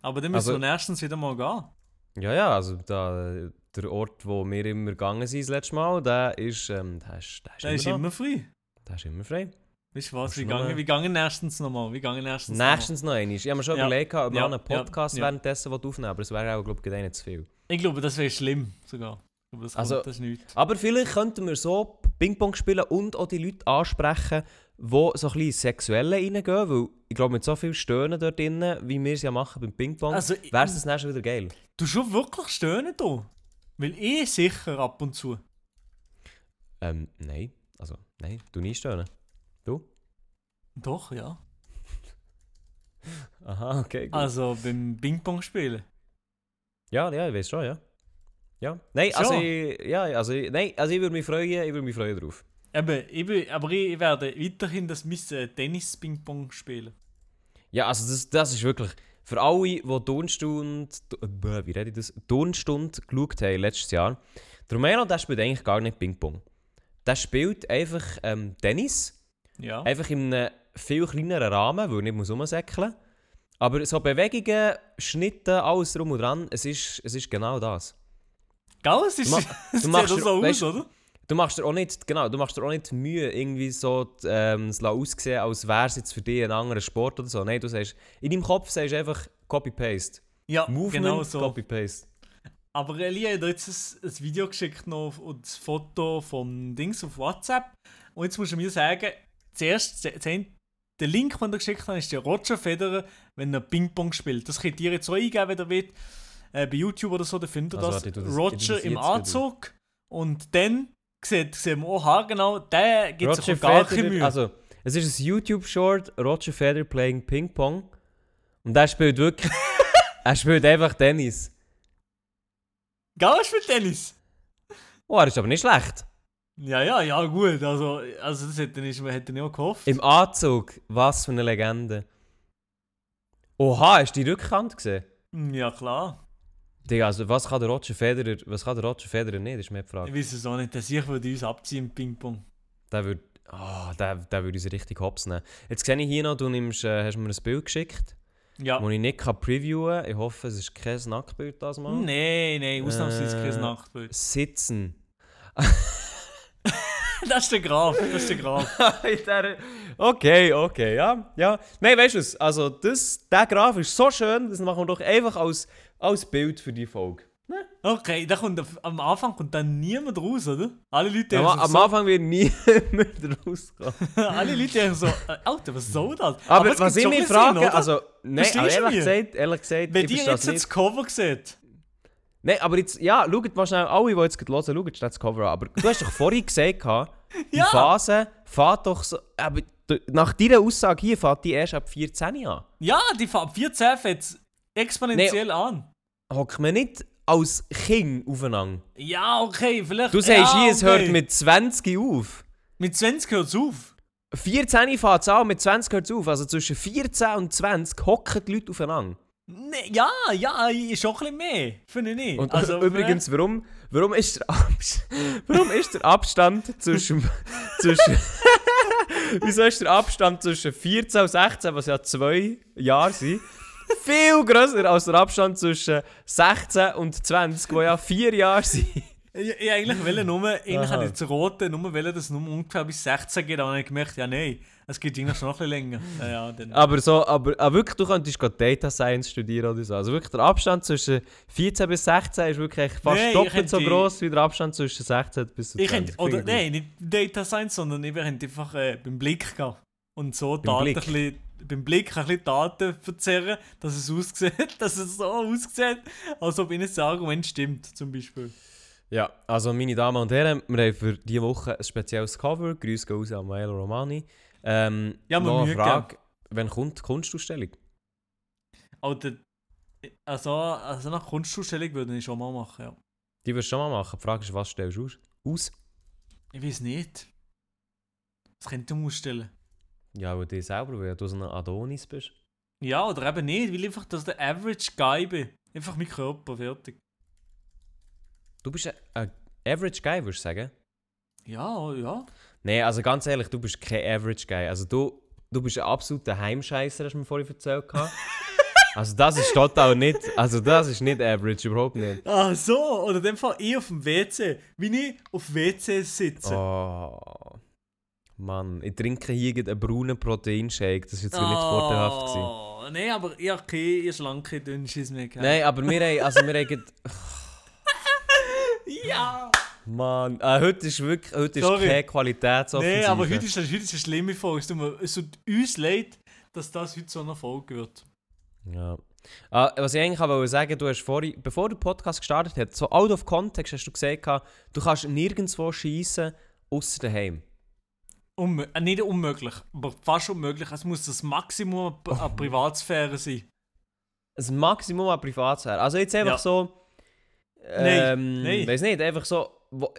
[SPEAKER 3] Aber dann müssen
[SPEAKER 2] Also-
[SPEAKER 3] wir erstens wieder mal gehen.
[SPEAKER 2] Ja, ja, also da, der Ort, wo wir immer gegangen sind das letzte Mal, der ist, ähm, der ist, der ist,
[SPEAKER 3] Der ist
[SPEAKER 2] immer,
[SPEAKER 3] immer frei.
[SPEAKER 2] da. Der ist immer frei.
[SPEAKER 3] Weißt du was? Wie gangen, wie gangen erstens nochmal? Wie gangen erstens
[SPEAKER 2] Nächstens noch einmal. Ich habe mir schon
[SPEAKER 3] Ja.
[SPEAKER 2] überlegt, ob wir
[SPEAKER 3] Ja,
[SPEAKER 2] einen Podcast
[SPEAKER 3] ja,
[SPEAKER 2] währenddessen aufnehmen aber es wäre auch, glaube ich, nicht zu viel.
[SPEAKER 3] Ich glaube, das wäre schlimm sogar. Glaube, das, kommt,
[SPEAKER 2] Also-
[SPEAKER 3] das ist nichts.
[SPEAKER 2] Aber vielleicht könnten wir so Ping-Pong spielen und auch die Leute ansprechen, die so ein bisschen Sexuelle reingehen, weil ich glaube, mit so viel Stöhnen dort drinnen, wie wir es ja machen beim Ping-Pong,
[SPEAKER 3] Also,
[SPEAKER 2] wäre es das nächste wieder geil.
[SPEAKER 3] Du schon wirklich stöhnen da? Weil ich sicher ab und zu.
[SPEAKER 2] Ähm, nein. Also, nein, du nie stöhnen. Du?
[SPEAKER 3] Doch, ja. [LAUGHS]
[SPEAKER 2] Aha, okay, gut.
[SPEAKER 3] Also beim Ping-Pong spielen.
[SPEAKER 2] Ja, ja, ich weiß schon, ja. Ja. Nein, also,
[SPEAKER 3] Schon?
[SPEAKER 2] ich, ja, also, ich- nein, also ich würde mich freuen, ich würde mich freuen drauf.
[SPEAKER 3] Eben, ich bin, aber ich, werde weiterhin das Miss äh, Tennis-Ping-Pong spielen.
[SPEAKER 2] Ja, also das, das ist wirklich für alle, die Tonstunde, wie rede ich das? Tonstunde geschaut haben letztes Jahr. Der Romero, der spielt eigentlich gar nicht Ping-Pong. Der spielt einfach ähm, Tennis,
[SPEAKER 3] Ja.
[SPEAKER 2] einfach in einem viel kleineren Rahmen, weil nicht muss rumsäckeln Aber so Bewegungen, Schnitte, alles drum und dran, es ist, es ist genau das.
[SPEAKER 3] Gell, es ist,
[SPEAKER 2] Du ma- [LAUGHS]
[SPEAKER 3] es
[SPEAKER 2] du machst
[SPEAKER 3] so
[SPEAKER 2] dir-
[SPEAKER 3] aus,
[SPEAKER 2] weißt-
[SPEAKER 3] oder?
[SPEAKER 2] Du machst dir auch nicht, genau, du machst dir auch nicht Mühe, irgendwie so ähm, es aussehen, als wäre es jetzt für dich ein anderer Sport oder so. Nein, du sagst, in deinem Kopf sagst du einfach Copy-Paste.
[SPEAKER 3] Ja,
[SPEAKER 2] Movement,
[SPEAKER 3] genau so.
[SPEAKER 2] Copy-Paste.
[SPEAKER 3] Aber Elia hat jetzt ein, ein Video geschickt noch und das Foto vom Dings auf WhatsApp. Und jetzt musst du mir sagen, zuerst, der Link, den er geschickt hat, ist der Roger Federer, wenn er Ping-Pong spielt. Das könnt ihr jetzt auch eingeben, wenn ihr wollt. Äh, bei YouTube oder so, da findet ihr
[SPEAKER 2] Also,
[SPEAKER 3] das.
[SPEAKER 2] warte, das-
[SPEAKER 3] Roger
[SPEAKER 2] das
[SPEAKER 3] im
[SPEAKER 2] wieder.
[SPEAKER 3] Anzug. Und dann sieht, sehen wir auch haargenau, der gibt sich
[SPEAKER 2] Roger
[SPEAKER 3] auch gar keine Mühe.
[SPEAKER 2] also es ist ein YouTube-Short, Roger Federer playing Ping-Pong. Und er spielt wirklich, [LAUGHS] er spielt einfach Tennis.
[SPEAKER 3] Gell, spielt Tennis?
[SPEAKER 2] Oh, er ist aber nicht schlecht.
[SPEAKER 3] Ja, ja, ja, gut. Also, also das hätte ich, hätte ich auch gehofft.
[SPEAKER 2] Im Anzug, was für eine Legende. Oha, hast du die Rückhand gesehen?
[SPEAKER 3] Ja, klar.
[SPEAKER 2] Digga, also was kann der Roger Federer, was kann der Roger Federer nicht, ist mir die Frage.
[SPEAKER 3] Ich weiß es auch nicht. Der sicher würde uns abziehen im Ping-Pong.
[SPEAKER 2] Der würde, oh, der, der würde uns richtig hops nehmen. Jetzt sehe ich hier noch, du nimmst, äh, hast mir ein Bild geschickt,
[SPEAKER 3] Ja.
[SPEAKER 2] das ich nicht kann previewen kann. Ich hoffe, es ist kein Nacktbild das Mal.
[SPEAKER 3] Nein, nein, ausnahmsweise
[SPEAKER 2] Äh,
[SPEAKER 3] kein Nachtbild.
[SPEAKER 2] Sitzen. [LAUGHS]
[SPEAKER 3] Das ist der Graf, das ist der Graf. [LAUGHS]
[SPEAKER 2] Okay, okay, ja. ja. Nein, weißt du was? Also, das, der Graph ist so schön, das machen wir doch einfach als, als Bild für die Folge.
[SPEAKER 3] Okay, da kommt auf, am Anfang kommt dann niemand raus, oder? Alle Leute
[SPEAKER 2] Am,
[SPEAKER 3] denken
[SPEAKER 2] am
[SPEAKER 3] so,
[SPEAKER 2] Anfang wird niemand [LAUGHS] rauskommen. [LAUGHS]
[SPEAKER 3] alle Leute denken so, äh, Alter, was soll das?
[SPEAKER 2] Aber,
[SPEAKER 3] es
[SPEAKER 2] was ich mich
[SPEAKER 3] Sinn,
[SPEAKER 2] frage,
[SPEAKER 3] oder?
[SPEAKER 2] also, nein, aber
[SPEAKER 3] du
[SPEAKER 2] ehrlich gesagt, ehrlich gesagt,
[SPEAKER 3] Wenn
[SPEAKER 2] ich
[SPEAKER 3] ihr jetzt
[SPEAKER 2] das
[SPEAKER 3] Cover seht,
[SPEAKER 2] Nein, aber jetzt, ja, schaut mal schnell, alle, die jetzt gerade hören, schaut schnell das Cover an. Aber du hast doch vorhin gesagt, [LAUGHS] die
[SPEAKER 3] Ja.
[SPEAKER 2] Phase fährt doch so, aber nach deiner Aussage hier fährt die erst ab 14 an.
[SPEAKER 3] ja, die Farbe 14 fängt exponentiell an.
[SPEAKER 2] Hockt man nicht als Kind aufeinander?
[SPEAKER 3] Ja, okay, vielleicht.
[SPEAKER 2] Du sagst
[SPEAKER 3] ja,
[SPEAKER 2] hier, es
[SPEAKER 3] okay.
[SPEAKER 2] hört mit 20 auf.
[SPEAKER 3] Mit 20 hört es auf.
[SPEAKER 2] 14 fährt es an, mit 20 hört es auf. Also zwischen 14 und 20 hocken die Leute aufeinander.
[SPEAKER 3] Nee, ja, ja, ist schon ein bisschen mehr. Finde ich nicht.
[SPEAKER 2] Und
[SPEAKER 3] also, [LAUGHS]
[SPEAKER 2] übrigens, warum, warum, ist der Abs [LAUGHS] warum ist der Abstand zwischen. [LAUGHS] zwischen wieso ist der Abstand zwischen 14 und 16, was ja zwei Jahre sind, [LAUGHS] viel grösser als der Abstand zwischen 16 und 20, wo ja vier Jahre sind?
[SPEAKER 3] Ich, ich eigentlich wollte nur, eigentlich hatte ich das Rote nur wollen, dass es nur ungefähr bis 16 geht, aber dann habe ich gemerkt, ja, nein, es geht eigentlich schon noch ein bisschen länger. Ja, ja.
[SPEAKER 2] Aber so, aber, aber wirklich, du könntest gerade Data Science studieren oder so. Also wirklich, der Abstand zwischen 14 bis 16 ist wirklich fast
[SPEAKER 3] ich
[SPEAKER 2] doppelt so groß wie der Abstand zwischen 16 bis 20.
[SPEAKER 3] ich könnte, oder nein, nicht Data Science, sondern ich könnte einfach äh, beim Blick gehen. Und so Daten ein bisschen, beim Blick ein bisschen Daten verzerren, dass es aussieht, [LAUGHS] dass es so aussieht, als ob ihnen das Argument stimmt, zum Beispiel.
[SPEAKER 2] Ja, also meine Damen und Herren, wir haben für diese Woche ein spezielles Cover. Grüße gehen raus an Maelo Romani. Ähm,
[SPEAKER 3] Ja,
[SPEAKER 2] noch eine Frage. Wann kommt die Kunstausstellung?
[SPEAKER 3] Oder, also, also nach Kunstausstellung würde ich schon mal machen, ja.
[SPEAKER 2] Die wirst du schon mal machen. Die Frage ist, was stellst du aus? aus?
[SPEAKER 3] Ich weiß nicht. Was könnte man ausstellen?
[SPEAKER 2] Ja, weil du selber, weil du so ein Adonis bist.
[SPEAKER 3] Ja, oder eben nicht, weil ich einfach dass der Average Guy bin. Einfach mein Körper, fertig.
[SPEAKER 2] Du bist ein, Average Guy, würdest du sagen?
[SPEAKER 3] Ja, ja.
[SPEAKER 2] Nein, also ganz ehrlich, du bist kein Average Guy. Also du, du bist ein absoluter Heimscheißer, hast du mir vorhin erzählt. [LAUGHS] also das ist total nicht, also das ist nicht average, überhaupt nicht.
[SPEAKER 3] Ah, so. Oder in dem Fall ich auf dem WC. Wie ich auf WC sitze.
[SPEAKER 2] Oh. Mann, ich trinke hier einen braunen Proteinshake, das war jetzt nicht vorteilhaft. gewesen.
[SPEAKER 3] Oh, nein, aber ich habe keine schlanke, dünne ist mir geil.
[SPEAKER 2] Nein, aber wir haben, also wir haben [LAUGHS]
[SPEAKER 3] Ja!
[SPEAKER 2] Mann, äh, heute ist wirklich, heute ist
[SPEAKER 3] Sorry.
[SPEAKER 2] keine Qualitätsoffensive.
[SPEAKER 3] Nein, aber heute ist, heute ist eine schlimme Folge. Es tut, mir, es tut uns leid, dass das heute so eine Folge wird.
[SPEAKER 2] Ja. Ah, was ich eigentlich auch wollte sagen, du hast vorhin, bevor der Podcast gestartet hat, so out of context hast du gesagt, gehabt, du kannst nirgendwo schießen, außer daheim.
[SPEAKER 3] Unmö äh, nicht unmöglich, aber fast unmöglich. Es muss das Maximum an- [LAUGHS] Privatsphäre sein.
[SPEAKER 2] Ein Maximum an Privatsphäre. Also jetzt einfach
[SPEAKER 3] Ja.
[SPEAKER 2] so.
[SPEAKER 3] Nein,
[SPEAKER 2] Ähm,
[SPEAKER 3] nein.
[SPEAKER 2] Weiß nicht, einfach so. Wo,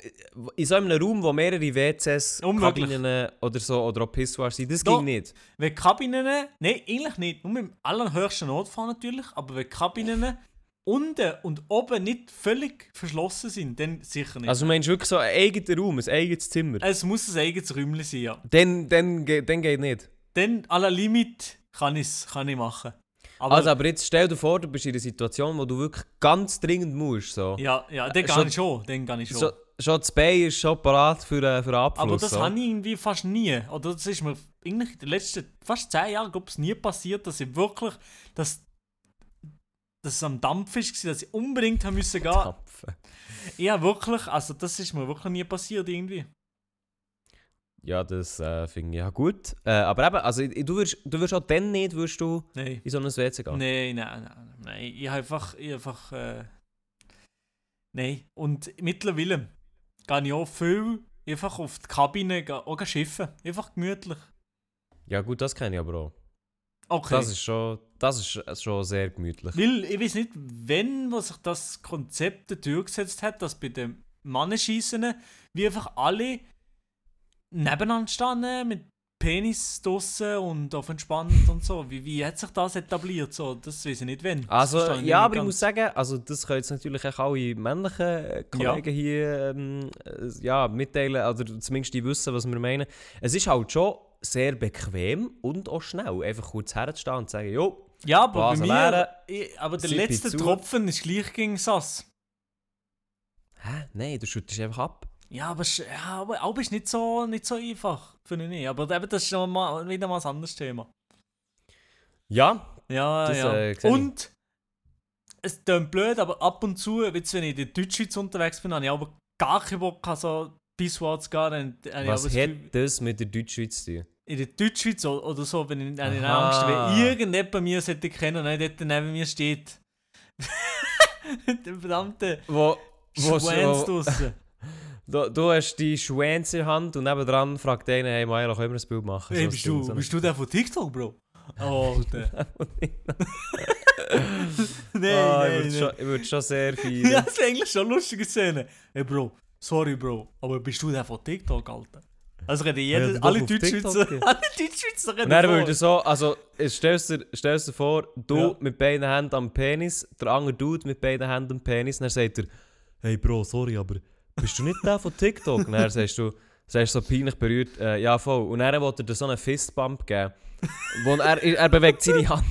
[SPEAKER 2] in so einem Raum, wo mehrere WCs,
[SPEAKER 3] Unmöglich.
[SPEAKER 2] Kabinen oder so, oder auch Pissoirs sind, das
[SPEAKER 3] Doch.
[SPEAKER 2] ging nicht.
[SPEAKER 3] Wenn Kabinen, nein, eigentlich nicht, nur im allerhöchsten Notfall natürlich, aber wenn Kabinen unten und oben nicht völlig verschlossen sind, dann sicher nicht.
[SPEAKER 2] Also du meinst wirklich so ein eigener Raum, ein eigenes Zimmer.
[SPEAKER 3] es muss ein eigenes Räumchen sein, ja.
[SPEAKER 2] Dann, dann, dann geht nicht.
[SPEAKER 3] Dann à la Limit kann ich es kann ich machen. Aber,
[SPEAKER 2] also, aber jetzt stell dir vor, du bist in einer Situation, wo du wirklich ganz dringend musst. So.
[SPEAKER 3] ja, ja, dann
[SPEAKER 2] Äh,
[SPEAKER 3] kann
[SPEAKER 2] schon-
[SPEAKER 3] ich schon, dann kann ich schon.
[SPEAKER 2] Schon, schon das Bein ist schon parat für, äh, für einen Abfluss.
[SPEAKER 3] aber das
[SPEAKER 2] so.
[SPEAKER 3] habe ich irgendwie fast nie. Oder das ist mir eigentlich in den letzten fast 10 Jahren, glaube ich, nie passiert, dass ich wirklich, dass, dass es am Dampf ist, dass ich unbedingt haben müssen gehen.
[SPEAKER 2] Tapfen.
[SPEAKER 3] Ja, wirklich, also das ist mir wirklich nie passiert irgendwie.
[SPEAKER 2] Ja, das äh, finde ich ja gut. Äh, aber eben, also, du wirst, du wirst auch dann nicht würdest du
[SPEAKER 3] Nein.
[SPEAKER 2] in so ein WC gehen.
[SPEAKER 3] Nein, nein, nein, nein. Ich habe einfach, ich einfach, äh, nein. Und mittlerweile gehe ich auch viel einfach auf die Kabine, auch schiffen. Einfach gemütlich.
[SPEAKER 2] Ja gut, das kenne ich aber auch.
[SPEAKER 3] Okay.
[SPEAKER 2] Das ist schon, das ist schon sehr gemütlich.
[SPEAKER 3] Weil ich weiß nicht, wenn wo sich das Konzept durchgesetzt hat, dass bei den Mannenschießen wie einfach alle nebeneinander standen mit Penis draussen und auf entspannt und so. Wie, wie hat sich das etabliert? So, das weiß ich nicht, wenn.
[SPEAKER 2] Also, ja, aber ich
[SPEAKER 3] ganz.
[SPEAKER 2] muss sagen, also das können jetzt natürlich auch alle männlichen Kollegen hier ähm, äh, ja, mitteilen, oder zumindest die wissen, was wir meinen. Es ist halt schon sehr bequem und auch schnell, einfach kurz herzustehen und zu sagen, jo,
[SPEAKER 3] Ja, aber bei
[SPEAKER 2] Blase
[SPEAKER 3] mir.
[SPEAKER 2] leeren,
[SPEAKER 3] Ich, aber der letzte. Tropfen ist gleich gegen Sass.
[SPEAKER 2] hä, nein, du schüttest einfach ab.
[SPEAKER 3] Ja, aber, sch- ja, aber, aber ist nicht so, nicht so einfach. Finde ich. Aber eben, das ist schon mal, wieder mal ein anderes Thema.
[SPEAKER 2] Ja,
[SPEAKER 3] Ja,
[SPEAKER 2] Das,
[SPEAKER 3] ja.
[SPEAKER 2] äh.
[SPEAKER 3] Und es klingt blöd, aber ab und zu, jetzt, wenn ich in der Deutschschweiz unterwegs bin, habe ich aber gar keinen Bock, an so. Dann, habe ich aber
[SPEAKER 2] Was hat das mit der Deutschschweiz zu tun?
[SPEAKER 3] in der Deutschschweiz oder so, wenn ich
[SPEAKER 2] Aha.
[SPEAKER 3] Angst, wenn irgendjemand bei mir sollte kennen und nicht dort neben mir steht. [LAUGHS] der verdammte
[SPEAKER 2] Wo, wo,
[SPEAKER 3] Schwanz
[SPEAKER 2] wo,
[SPEAKER 3] draussen. [LAUGHS]
[SPEAKER 2] du, du hast die Schwänze in der Hand und nebendran fragt einer, hey Maelo, können wir ein Bild machen?
[SPEAKER 3] Hey,
[SPEAKER 2] So
[SPEAKER 3] bist, du,
[SPEAKER 2] Ding,
[SPEAKER 3] bist du der von TikTok, Bro? Oh, Alter. [LAUGHS] nein,
[SPEAKER 2] Ah, ich würde schon, würd schon sehr
[SPEAKER 3] Ja,
[SPEAKER 2] feiern.
[SPEAKER 3] das ist eigentlich schon eine lustige Szene. Hey, Bro, sorry, Bro, aber bist du der von TikTok, Alter? Also [LAUGHS] reden
[SPEAKER 2] Ja,
[SPEAKER 3] jeder,
[SPEAKER 2] du
[SPEAKER 3] alle Deutschschweizer,
[SPEAKER 2] ja.
[SPEAKER 3] alle Deutschschweizer reden
[SPEAKER 2] dann würde so, also stellst stellst dir vor, du
[SPEAKER 3] Ja.
[SPEAKER 2] mit beiden Händen am Penis, der andere Dude mit beiden Händen am Penis, und dann sagt er, hey Bro, sorry, aber bist du nicht der von TikTok? und dann [LAUGHS] sagst du, sagst so peinlich berührt, äh, ja voll. Und dann wollte er dir so einen Fistbump geben. wo er, er bewegt seine Hand,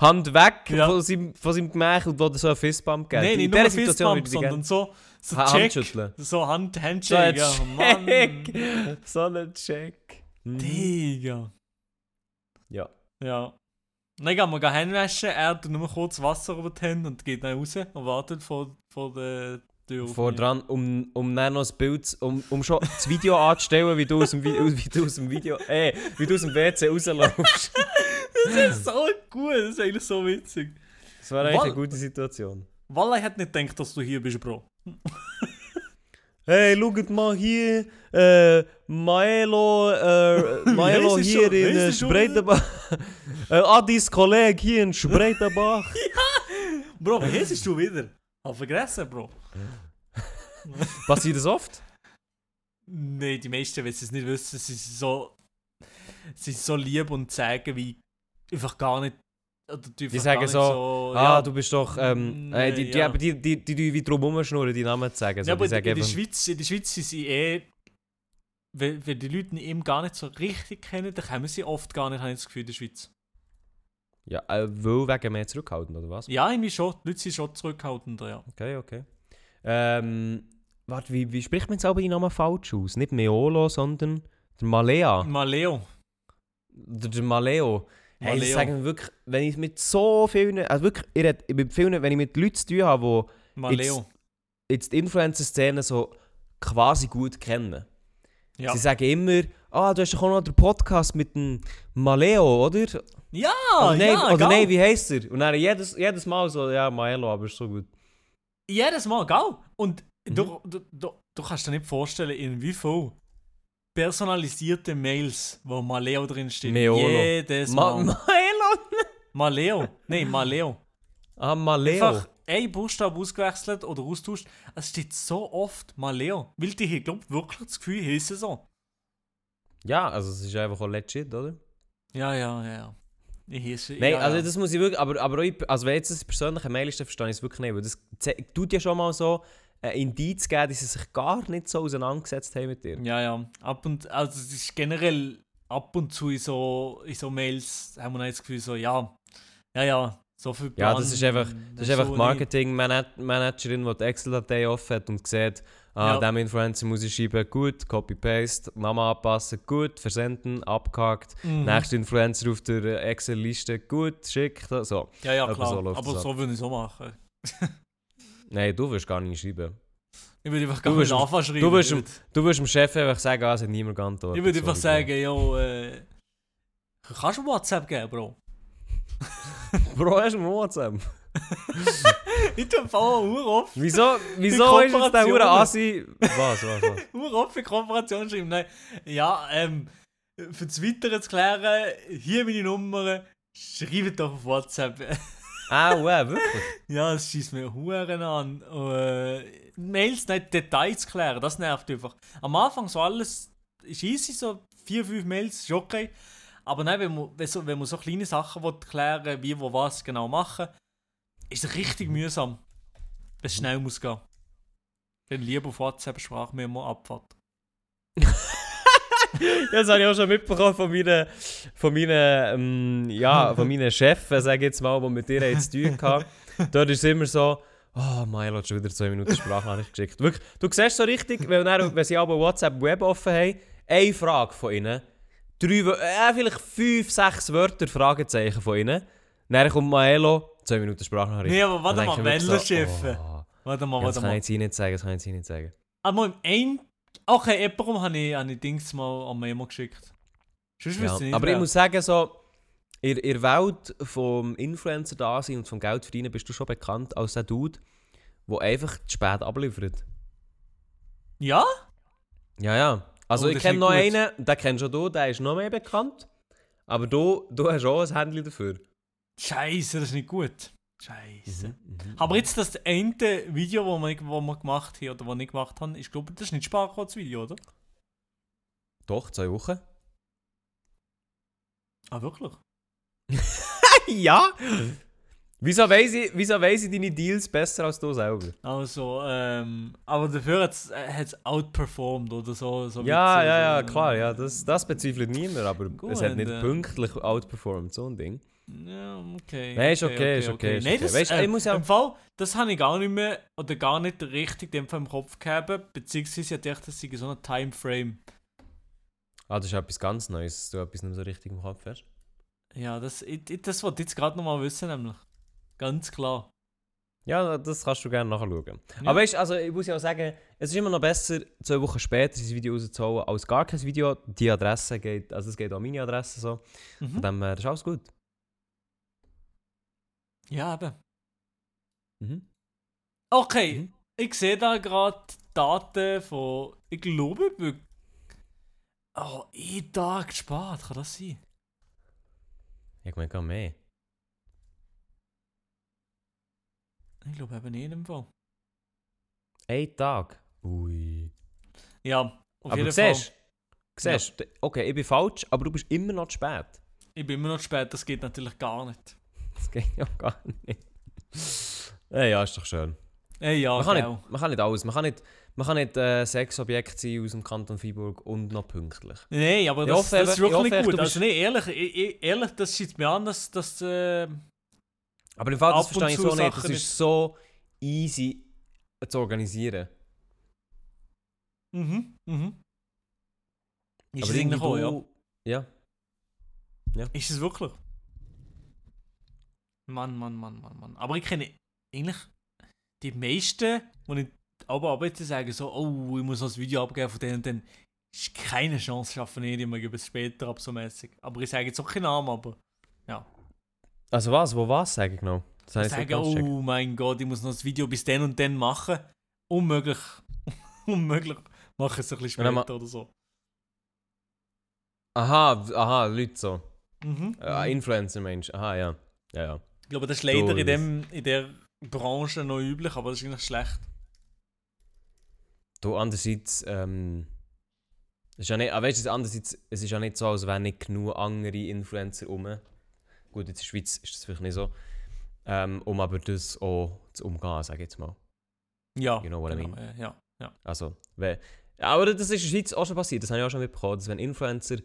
[SPEAKER 2] Hand weg
[SPEAKER 3] Ja.
[SPEAKER 2] von, seinem, von seinem Gemäch und wollte so einen Fistbump geben.
[SPEAKER 3] Nein,
[SPEAKER 2] In
[SPEAKER 3] nicht nur
[SPEAKER 2] Situation
[SPEAKER 3] Fistbump, sondern so, so
[SPEAKER 2] Ha-
[SPEAKER 3] Check.
[SPEAKER 2] Handschütteln.
[SPEAKER 3] So Hand,
[SPEAKER 2] so ein
[SPEAKER 3] Handshake, ja, Mann.
[SPEAKER 2] Check. So ein Check. Mhm.
[SPEAKER 3] Digga.
[SPEAKER 2] Ja.
[SPEAKER 3] Ja. Dann gehen wir Hände waschen, er tut nur kurz Wasser über die Hände und geht dann raus und wartet vor, vor der Tür.
[SPEAKER 2] vor dran, um, um dann noch das Bild, um, um schon das Video anzustellen, wie du aus dem, Vi- wie du aus dem Video, äh, wie du aus dem WC rauslaufst.
[SPEAKER 3] Das ist so gut, das ist eigentlich so witzig.
[SPEAKER 2] Das war eigentlich eine gute Situation.
[SPEAKER 3] Walla, ich hätte nicht gedacht, dass du hier bist, Bro. [LAUGHS]
[SPEAKER 2] Hey, schaut mal hier, äh, Maelo, äh, [LAUGHS] Maelo
[SPEAKER 3] er
[SPEAKER 2] hier
[SPEAKER 3] schon?
[SPEAKER 2] in äh? Spreitenbach. [LAUGHS] äh, Adis Kollege hier in Spreitenbach.
[SPEAKER 3] Bro, wie heißt du wieder? Hab vergessen, Bro.
[SPEAKER 2] Passiert das oft?
[SPEAKER 3] Nein, die meisten, wenn sie es nicht wissen, sie sind so, sind so lieb und sagen, wie einfach gar nicht. Die, einfach
[SPEAKER 2] sagen
[SPEAKER 3] nicht
[SPEAKER 2] so, Ah,
[SPEAKER 3] ja,
[SPEAKER 2] du bist doch, ähm, äh, die, die,
[SPEAKER 3] Ja.
[SPEAKER 2] die, die, die, die wie drum rumschnurren, die Namen zu sagen. So,
[SPEAKER 3] ja, aber
[SPEAKER 2] die sagen
[SPEAKER 3] in der, Schweiz, in der Schweiz sind sie eh. Wenn, wenn die Leute eben gar nicht so richtig kennen, dann kommen sie oft gar nicht, habe ich das Gefühl, in der Schweiz.
[SPEAKER 2] ja, äh, weil wegen mehr zurückhaltend, oder was?
[SPEAKER 3] Ja, irgendwie schon. Die Leute sind schon zurückhaltender, ja.
[SPEAKER 2] Okay, okay. Ähm, warte, wie, wie spricht man jetzt aber die Namen falsch aus? Nicht Meolo, sondern der Malea.
[SPEAKER 3] Maleo.
[SPEAKER 2] Der, der Maleo. Hey,
[SPEAKER 3] Maleo.
[SPEAKER 2] sagen wir wirklich, wenn ich mit so vielen, also wirklich, ich rede mit vielen, wenn ich mit Leuten zu tun habe,
[SPEAKER 3] Maleo.
[SPEAKER 2] die jetzt die Influencer-Szene so quasi gut kennen.
[SPEAKER 3] Ja.
[SPEAKER 2] Sie sagen immer, ah, du hast doch auch noch den Podcast mit dem Maleo, oder?
[SPEAKER 3] Ja,
[SPEAKER 2] oder nein,
[SPEAKER 3] ja,
[SPEAKER 2] oder nein, wie heisst er? Und dann jedes, jedes Mal so, ja, Maelo, aber ist so gut.
[SPEAKER 3] Jedes Mal, gell? Und
[SPEAKER 2] Mhm.
[SPEAKER 3] du, du, du, du kannst dir nicht vorstellen, in wie viel personalisierte Mails, wo Maleo drin steht.
[SPEAKER 2] Meolo.
[SPEAKER 3] Jedes
[SPEAKER 2] Ma
[SPEAKER 3] Mal.
[SPEAKER 2] Maelo?
[SPEAKER 3] Maleo. Nein, Maleo.
[SPEAKER 2] Ah, Maleo.
[SPEAKER 3] Einfach ein Buchstabe ausgewechselt oder austauscht. Es steht so oft Maleo. Weil die hier, glaub wirklich das Gefühl heissen so.
[SPEAKER 2] Ja, also es ist einfach auch legit, oder?
[SPEAKER 3] Ja, ja, ja. Ich heiße.
[SPEAKER 2] Nein,
[SPEAKER 3] ja,
[SPEAKER 2] also das muss ich wirklich, aber, aber auch, also wenn jetzt das persönliche Mail ist, dann verstehe ich es wirklich nicht, weil das tut ja schon mal so ein Indiz geben, dass sie sich gar nicht so auseinandergesetzt haben mit dir.
[SPEAKER 3] Ja, ja. Ab und also es ist generell ab und zu in so, in so Mails haben wir das Gefühl so, ja, ja, ja, so viel
[SPEAKER 2] Ja,
[SPEAKER 3] Plan,
[SPEAKER 2] das ist einfach, das ist einfach die Marketing-Managerin, die die Excel-Datei offen hat und sieht, ah,
[SPEAKER 3] Ja.
[SPEAKER 2] dem Influencer muss ich schreiben, gut, Copy-Paste, Namen anpassen, gut, versenden, abgehakt.
[SPEAKER 3] Mhm.
[SPEAKER 2] nächster Influencer auf der Excel-Liste, gut, schickt, so.
[SPEAKER 3] Ja, ja,
[SPEAKER 2] Aber
[SPEAKER 3] klar.
[SPEAKER 2] so
[SPEAKER 3] aber so würde ich so machen. [LAUGHS]
[SPEAKER 2] Nein, du wirst gar nicht schreiben.
[SPEAKER 3] Ich würde einfach gar
[SPEAKER 2] Du
[SPEAKER 3] nicht anfangen schreiben.
[SPEAKER 2] du wirst- Du wirst dem Chef einfach sagen, ah, es hat niemand geantwortet.
[SPEAKER 3] ich würde einfach sagen, jo, äh, kannst du WhatsApp geben, Bro? [LAUGHS]
[SPEAKER 2] Bro. Hast du ein WhatsApp? [LAUGHS]
[SPEAKER 3] Ich tue voll uroft,
[SPEAKER 2] Wieso, wieso ist jetzt der. Hure Asi... Was, was, was?
[SPEAKER 3] uroft für Kooperation schreiben. Nein, ja, ähm, für das Weitere zu klären, hier meine Nummer, schreibt doch auf WhatsApp.
[SPEAKER 2] Ah, wow, wirklich?
[SPEAKER 3] Ja, es schießt mir Huren an. Äh, Mails nicht Details klären, das nervt einfach. Am Anfang so alles ist easy, so vier, fünf Mails ist okay. Aber nein, wenn man, wenn, so, wenn man so kleine Sachen will klären wie wo was genau machen, ist es richtig mühsam. Wenn es schnell muss gehen. Dann lieber auf WhatsApp Sprachmemo Abfahrt. [LAUGHS] [LAUGHS]
[SPEAKER 2] Ja, das habe ich auch schon mitbekommen von meinen, von meinen, ähm, ja, von meinen Chefs, sage ich jetzt mal, die mit dir jetzt zu tun hatten. Dort ist es immer so, oh, Milo hat schon wieder zwei Minuten Sprachnachricht geschickt. Wirklich, du siehst so richtig, wenn, dann, wenn sie aber WhatsApp Web offen haben, eine Frage von ihnen, drei, äh, vielleicht fünf, sechs Wörter, Fragezeichen von ihnen. Dann kommt Maelo, 2 Minuten Sprachnachricht.
[SPEAKER 3] Nee, aber warte mal,
[SPEAKER 2] wirklich
[SPEAKER 3] Wellenschiffe.
[SPEAKER 2] oh,
[SPEAKER 3] Warte mal,
[SPEAKER 2] ja, das
[SPEAKER 3] warte
[SPEAKER 2] kann
[SPEAKER 3] mal.
[SPEAKER 2] ich jetzt nicht sagen, das kann ich jetzt nicht sagen.
[SPEAKER 3] Aber im ein. Okay, jemandem habe ich, habe ich Dings mal am Memo geschickt. Sonst
[SPEAKER 2] Ja.
[SPEAKER 3] ich nicht.
[SPEAKER 2] Aber ich
[SPEAKER 3] wer.
[SPEAKER 2] muss sagen, so, in, in der Welt vom Influencer da sein und vom Geld verdienen bist du schon bekannt als der Dude, der einfach zu spät abliefert.
[SPEAKER 3] Ja?
[SPEAKER 2] Ja, ja. Also
[SPEAKER 3] Oh,
[SPEAKER 2] ich kenne noch
[SPEAKER 3] gut.
[SPEAKER 2] einen, den kennst schon du, der ist noch mehr bekannt. Aber du, du hast auch ein Handy dafür.
[SPEAKER 3] Scheiße, das ist nicht gut. Scheiße.
[SPEAKER 2] Mhm.
[SPEAKER 3] Aber jetzt das eine Video, das wir, wo wir gemacht haben, oder was ich gemacht habe, ich glaube, das ist nicht Sparcodes-Video, oder?
[SPEAKER 2] Doch, zwei Wochen.
[SPEAKER 3] Ah, wirklich? [LAUGHS]
[SPEAKER 2] ja? Wieso weiss, ich, wieso weiss ich deine Deals besser als du selber?
[SPEAKER 3] Also, ähm, aber dafür hat es outperformed oder so. so
[SPEAKER 2] Ja, ja, ja, klar, ja, das, das bezweifelt niemand, aber
[SPEAKER 3] Gut,
[SPEAKER 2] es hat nicht
[SPEAKER 3] äh.
[SPEAKER 2] pünktlich outperformed, so ein Ding.
[SPEAKER 3] Ja, okay.
[SPEAKER 2] Nein, ist okay, ist okay, ist
[SPEAKER 3] Nein,
[SPEAKER 2] okay.
[SPEAKER 3] das,
[SPEAKER 2] Weißt,
[SPEAKER 3] äh,
[SPEAKER 2] ich muss ja-
[SPEAKER 3] im Fall, das habe ich gar nicht mehr, oder gar nicht richtig dem im Kopf gehabt, beziehungsweise ich dachte, das sei so ein Timeframe.
[SPEAKER 2] Ah, das ist etwas ganz Neues, dass du etwas nicht so richtig im Kopf hast.
[SPEAKER 3] Ja, das, ich, ich, das wollte ich jetzt gerade nochmal wissen, nämlich. Ganz klar.
[SPEAKER 2] Ja, das kannst du gerne nachschauen.
[SPEAKER 3] Ja.
[SPEAKER 2] Aber weißt also ich muss ja auch sagen, es ist immer noch besser, zwei Wochen später dieses Video rauszuholen, als gar kein Video. Die Adresse geht, also es geht auch meine Adresse so. Von
[SPEAKER 3] Mhm.
[SPEAKER 2] dem her, das ist alles gut.
[SPEAKER 3] Ja, eben.
[SPEAKER 2] Mhm.
[SPEAKER 3] Okay,
[SPEAKER 2] Mhm.
[SPEAKER 3] ich sehe da gerade Daten von, ich glaube, wir- oh, ein Tag gespart, kann das sein?
[SPEAKER 2] Ich meine gar mehr.
[SPEAKER 3] Ich glaube eben nicht in dem Fall.
[SPEAKER 2] Ein Tag. Ui.
[SPEAKER 3] Ja, auf
[SPEAKER 2] aber
[SPEAKER 3] jeden
[SPEAKER 2] du
[SPEAKER 3] Fall.
[SPEAKER 2] siehst, siehst d- okay, ich bin falsch, aber du bist immer noch zu spät.
[SPEAKER 3] Ich bin immer noch spät, das geht natürlich gar nicht.
[SPEAKER 2] Das geht ja gar nicht. Ja, ja, ist doch schön.
[SPEAKER 3] Ey, ja,
[SPEAKER 2] Man kann, nicht, man kann nicht alles. Man kann nicht, man kann nicht äh, Sexobjekt sein aus dem Kanton Freiburg und noch pünktlich.
[SPEAKER 3] Nein, aber
[SPEAKER 2] Ich
[SPEAKER 3] das,
[SPEAKER 2] hoffe
[SPEAKER 3] das ist wirklich
[SPEAKER 2] hoffe
[SPEAKER 3] nicht gut.
[SPEAKER 2] du
[SPEAKER 3] Also, nee, ehrlich, ich, ich, ehrlich, das schießt mir an, dass, dass äh,
[SPEAKER 2] Aber im Fall, das verstehe ich so nicht. Das ist so easy zu organisieren.
[SPEAKER 3] mhm, mhm. Ist
[SPEAKER 2] Aber
[SPEAKER 3] es
[SPEAKER 2] irgendwie
[SPEAKER 3] ja.
[SPEAKER 2] du- ja.
[SPEAKER 3] Ist es wirklich? Mann, Mann, Mann, Mann, Mann. Aber ich kenne eigentlich die meisten, die ich aber arbeite, sagen so, oh, ich muss noch ein Video abgeben von denen, dann ist keine Chance, schaffen nicht, ich gebe es später ab, so mäßig. Aber ich sage jetzt auch keinen Namen, aber
[SPEAKER 2] Also was? Wo was, sage ich genau? Das habe
[SPEAKER 3] ich
[SPEAKER 2] ich nicht
[SPEAKER 3] sage,
[SPEAKER 2] ganz gecheckt.
[SPEAKER 3] oh mein Gott, ich muss noch das Video bis dann und dann machen. Unmöglich. [LAUGHS] Unmöglich. Mache es ein bisschen
[SPEAKER 2] Und
[SPEAKER 3] später oder so.
[SPEAKER 2] Aha, aha, Leute so.
[SPEAKER 3] Mhm.
[SPEAKER 2] Äh,
[SPEAKER 3] mhm.
[SPEAKER 2] Influencer Mensch. Aha, ja. Ja, ja.
[SPEAKER 3] Ich glaube, das ist leider in, dem, in der Branche noch üblich, aber das ist eigentlich schlecht.
[SPEAKER 2] Du, andererseits, ähm, es ist ja nicht, aber weißt du, andererseits, es ist ja nicht so, als wären nicht genug andere Influencer rum. Gut, jetzt in der Schweiz ist das vielleicht nicht so. Ähm, um aber das auch zu umgehen, sage ich jetzt mal.
[SPEAKER 3] Ja.
[SPEAKER 2] You know what I
[SPEAKER 3] genau,
[SPEAKER 2] mean?
[SPEAKER 3] äh, Ja, ja.
[SPEAKER 2] Also, ja, aber das ist in der Schweiz auch schon passiert, das habe ich auch schon mitbekommen, dass wenn Influencer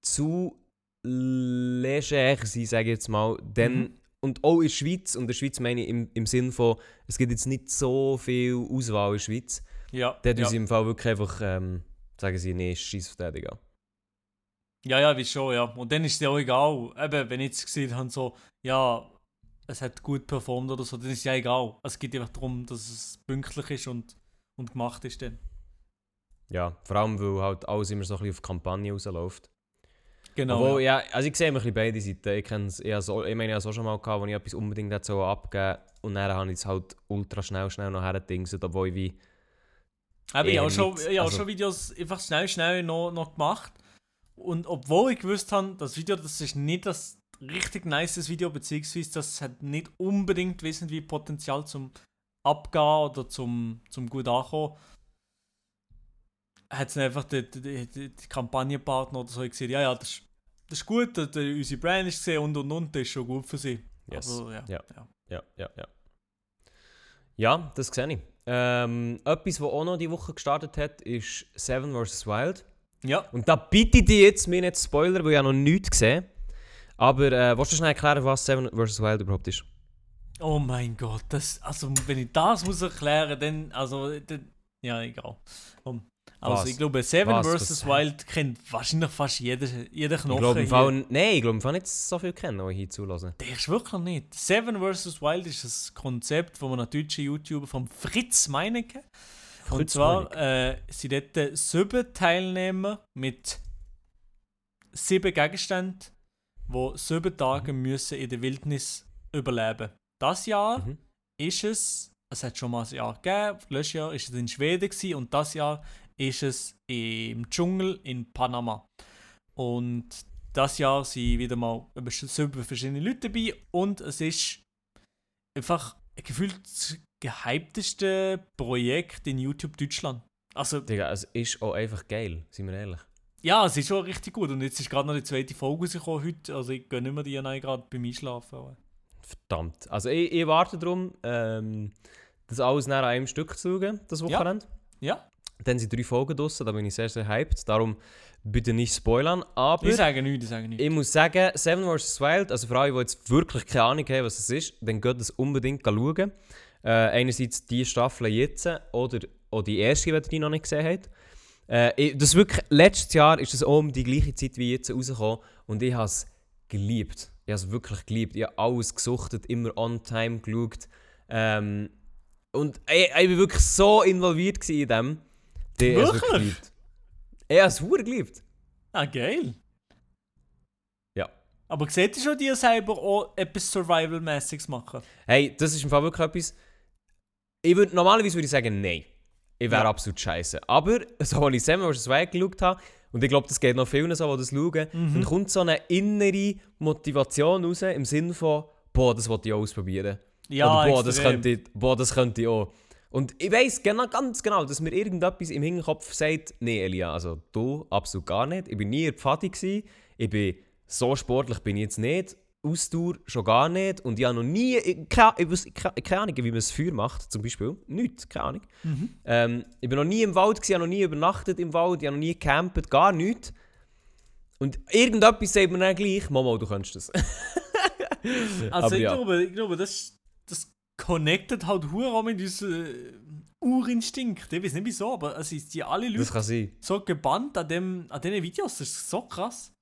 [SPEAKER 2] zu leger sind, sage ich jetzt mal, dann,
[SPEAKER 3] Mhm.
[SPEAKER 2] Und auch in der Schweiz, und in der Schweiz meine ich im, im Sinn von, es gibt jetzt nicht so viel Auswahl in der Schweiz,
[SPEAKER 3] Ja,
[SPEAKER 2] dann
[SPEAKER 3] ja.
[SPEAKER 2] sie im Fall wirklich einfach, ähm, sagen sie, nee, scheiß auf den, Digga.
[SPEAKER 3] ja, ja, wie schon, ja. Und dann ist es ja auch egal. Eben, wenn ich jetzt gesehen habe, so, ja, es hat gut performt oder so, dann ist es ja egal. Es geht einfach darum, dass es pünktlich ist und, und gemacht ist dann.
[SPEAKER 2] Ja, vor allem, weil halt alles immer so ein bisschen auf Kampagne rausläuft.
[SPEAKER 3] Genau.
[SPEAKER 2] Obwohl,
[SPEAKER 3] ja.
[SPEAKER 2] ja, also ich sehe immer ein bisschen beide Seiten. Ich, kenn's, ich, has- ich meine, ich habe es auch schon mal gehabt, wo ich etwas unbedingt so abgeben und dann habe ich es halt ultra schnell, schnell noch hergedingset, obwohl ich wie...
[SPEAKER 3] Eben, ich habe schon, ich
[SPEAKER 2] Also-
[SPEAKER 3] schon Videos einfach schnell, schnell noch, noch gemacht. Und obwohl ich gewusst habe, das Video, das ist nicht das richtig nice Video, beziehungsweise das hat nicht unbedingt wesentlich Potenzial zum Abgehen oder zum, zum gut ankommen, hat es einfach die, die, die, die Kampagnenpartner oder so gesehen, ja, ja, das ist, das ist gut, der, der, unsere Brand ist gesehen und und und, das ist schon gut für sie.
[SPEAKER 2] Yes.
[SPEAKER 3] Also, ja,
[SPEAKER 2] Ja.
[SPEAKER 3] ja.
[SPEAKER 2] Ja, ja, ja. Ja, das sehe ich. Ähm, etwas, was auch noch die Woche gestartet hat, ist Seven vs. Wild.
[SPEAKER 3] Ja,
[SPEAKER 2] Und da bitte ich dich jetzt, mir nicht zu spoilern, weil ich habe noch nichts gesehen. Aber äh, willst du schnell erklären, was Seven vs. Wild überhaupt ist?
[SPEAKER 3] Oh mein Gott, das, also wenn ich das muss erklären, dann, also, dann, ja, egal. Um, Also
[SPEAKER 2] Was?
[SPEAKER 3] ich glaube, Seven
[SPEAKER 2] Was?
[SPEAKER 3] vs. Wild kennt wahrscheinlich fast jeder, jeder
[SPEAKER 2] Ich
[SPEAKER 3] Knochen.
[SPEAKER 2] glaube im
[SPEAKER 3] hier.
[SPEAKER 2] Fall, nein, ich glaube Fall nicht so viel kennen, die hier zulassen.
[SPEAKER 3] Der ist wirklich nicht. Seven vs. Wild ist ein Konzept, das man einen deutschen YouTuber vom Fritz Meinecke. Und
[SPEAKER 2] Fritz
[SPEAKER 3] zwar äh, sind dort sieben Teilnehmer mit sieben Gegenständen, die sieben Tage müssen in der Wildnis überleben. Das Jahr
[SPEAKER 2] Mhm.
[SPEAKER 3] ist es, es hat schon mal ein Jahr gegeben, letztes Jahr ist es in Schweden gewesen, und das Jahr ist es im Dschungel in Panama. Und das Jahr sind wieder mal sieben verschiedene Leute dabei und es ist einfach gefühlt das gehypteste Projekt in YouTube Deutschland. Also
[SPEAKER 2] Digga, es ist auch einfach geil, sind wir ehrlich.
[SPEAKER 3] ja, es ist schon richtig gut und jetzt ist gerade noch die zweite Folge rausgekommen heute, also ich gehe nicht mehr die rein, gerade beim Einschlafen.
[SPEAKER 2] Verdammt. Also ich, ich warte darum, ähm, das alles nach einem Stück zu schauen, das Wochenende.
[SPEAKER 3] Ja,
[SPEAKER 2] Dann sind drei Folgen draussen, da bin ich sehr, sehr hyped. Darum bitte nicht spoilern. Aber
[SPEAKER 3] ich sage nichts, ich sage nichts.
[SPEAKER 2] ich muss sagen, Seven vs. Wild, also für alle, die jetzt wirklich keine Ahnung haben, was es ist, dann geht es unbedingt schauen. Äh, einerseits die Staffel jetzt oder auch die erste, die ihr noch nicht gesehen habt. Äh, das wirklich, letztes Jahr ist es um die gleiche Zeit wie jetzt rausgekommen und ich habe es geliebt. Ich habe es wirklich geliebt. Ich habe alles gesuchtet, immer on time geschaut. Ähm, und ich, ich war wirklich so involviert in dem. Es
[SPEAKER 3] Wirklich?
[SPEAKER 2] geliebt. Ich habe es verdammt geliebt.
[SPEAKER 3] Ah, geil.
[SPEAKER 2] Ja.
[SPEAKER 3] Aber seht ihr schon, die selber auch etwas Survival-mäßiges machen?
[SPEAKER 2] Hey, das ist im Fall wirklich etwas. Ich würd, normalerweise würde ich sagen, nein. Ich wäre
[SPEAKER 3] Ja.
[SPEAKER 2] absolut scheiße. Aber, [LAUGHS] so als ich Sam vs. Wild geschaut habe, und ich glaube, das geht noch vielen so, die das schauen,
[SPEAKER 3] Mhm.
[SPEAKER 2] dann kommt so eine innere Motivation raus im Sinne von, boah, das wollte ich auch ausprobieren.
[SPEAKER 3] Ja,
[SPEAKER 2] Oder boah, das könnte, ich, boah, das könnte ich auch. Und ich weiss genau, ganz genau, dass mir irgendetwas im Hinterkopf sagt, nee, Elia, also du absolut gar nicht. Ich bin nie in der Pfadi gewesen. Ich bin so sportlich bin ich jetzt nicht. Ausdauer schon gar nicht. Und ich habe noch nie, ich, keine, ich, keine, Ahnung, wie man das Feuer macht, zum Beispiel. Nichts, keine Ahnung. Ähm, ich bin noch nie im Wald, gewesen, habe noch nie übernachtet im Wald, ich habe noch nie gecampt, gar nichts. Und irgendetwas sagt mir dann gleich, Mama, du kannst das. [LAUGHS]
[SPEAKER 3] Also
[SPEAKER 2] Aber
[SPEAKER 3] ich,
[SPEAKER 2] ja.
[SPEAKER 3] glaube, ich glaube, das, das connectet halt hure mit unserem äh, Urinstinkt. Ich weiß nicht wieso, aber es ist die alle Leute so gebannt an, dem, an diesen Videos. Das ist so krass.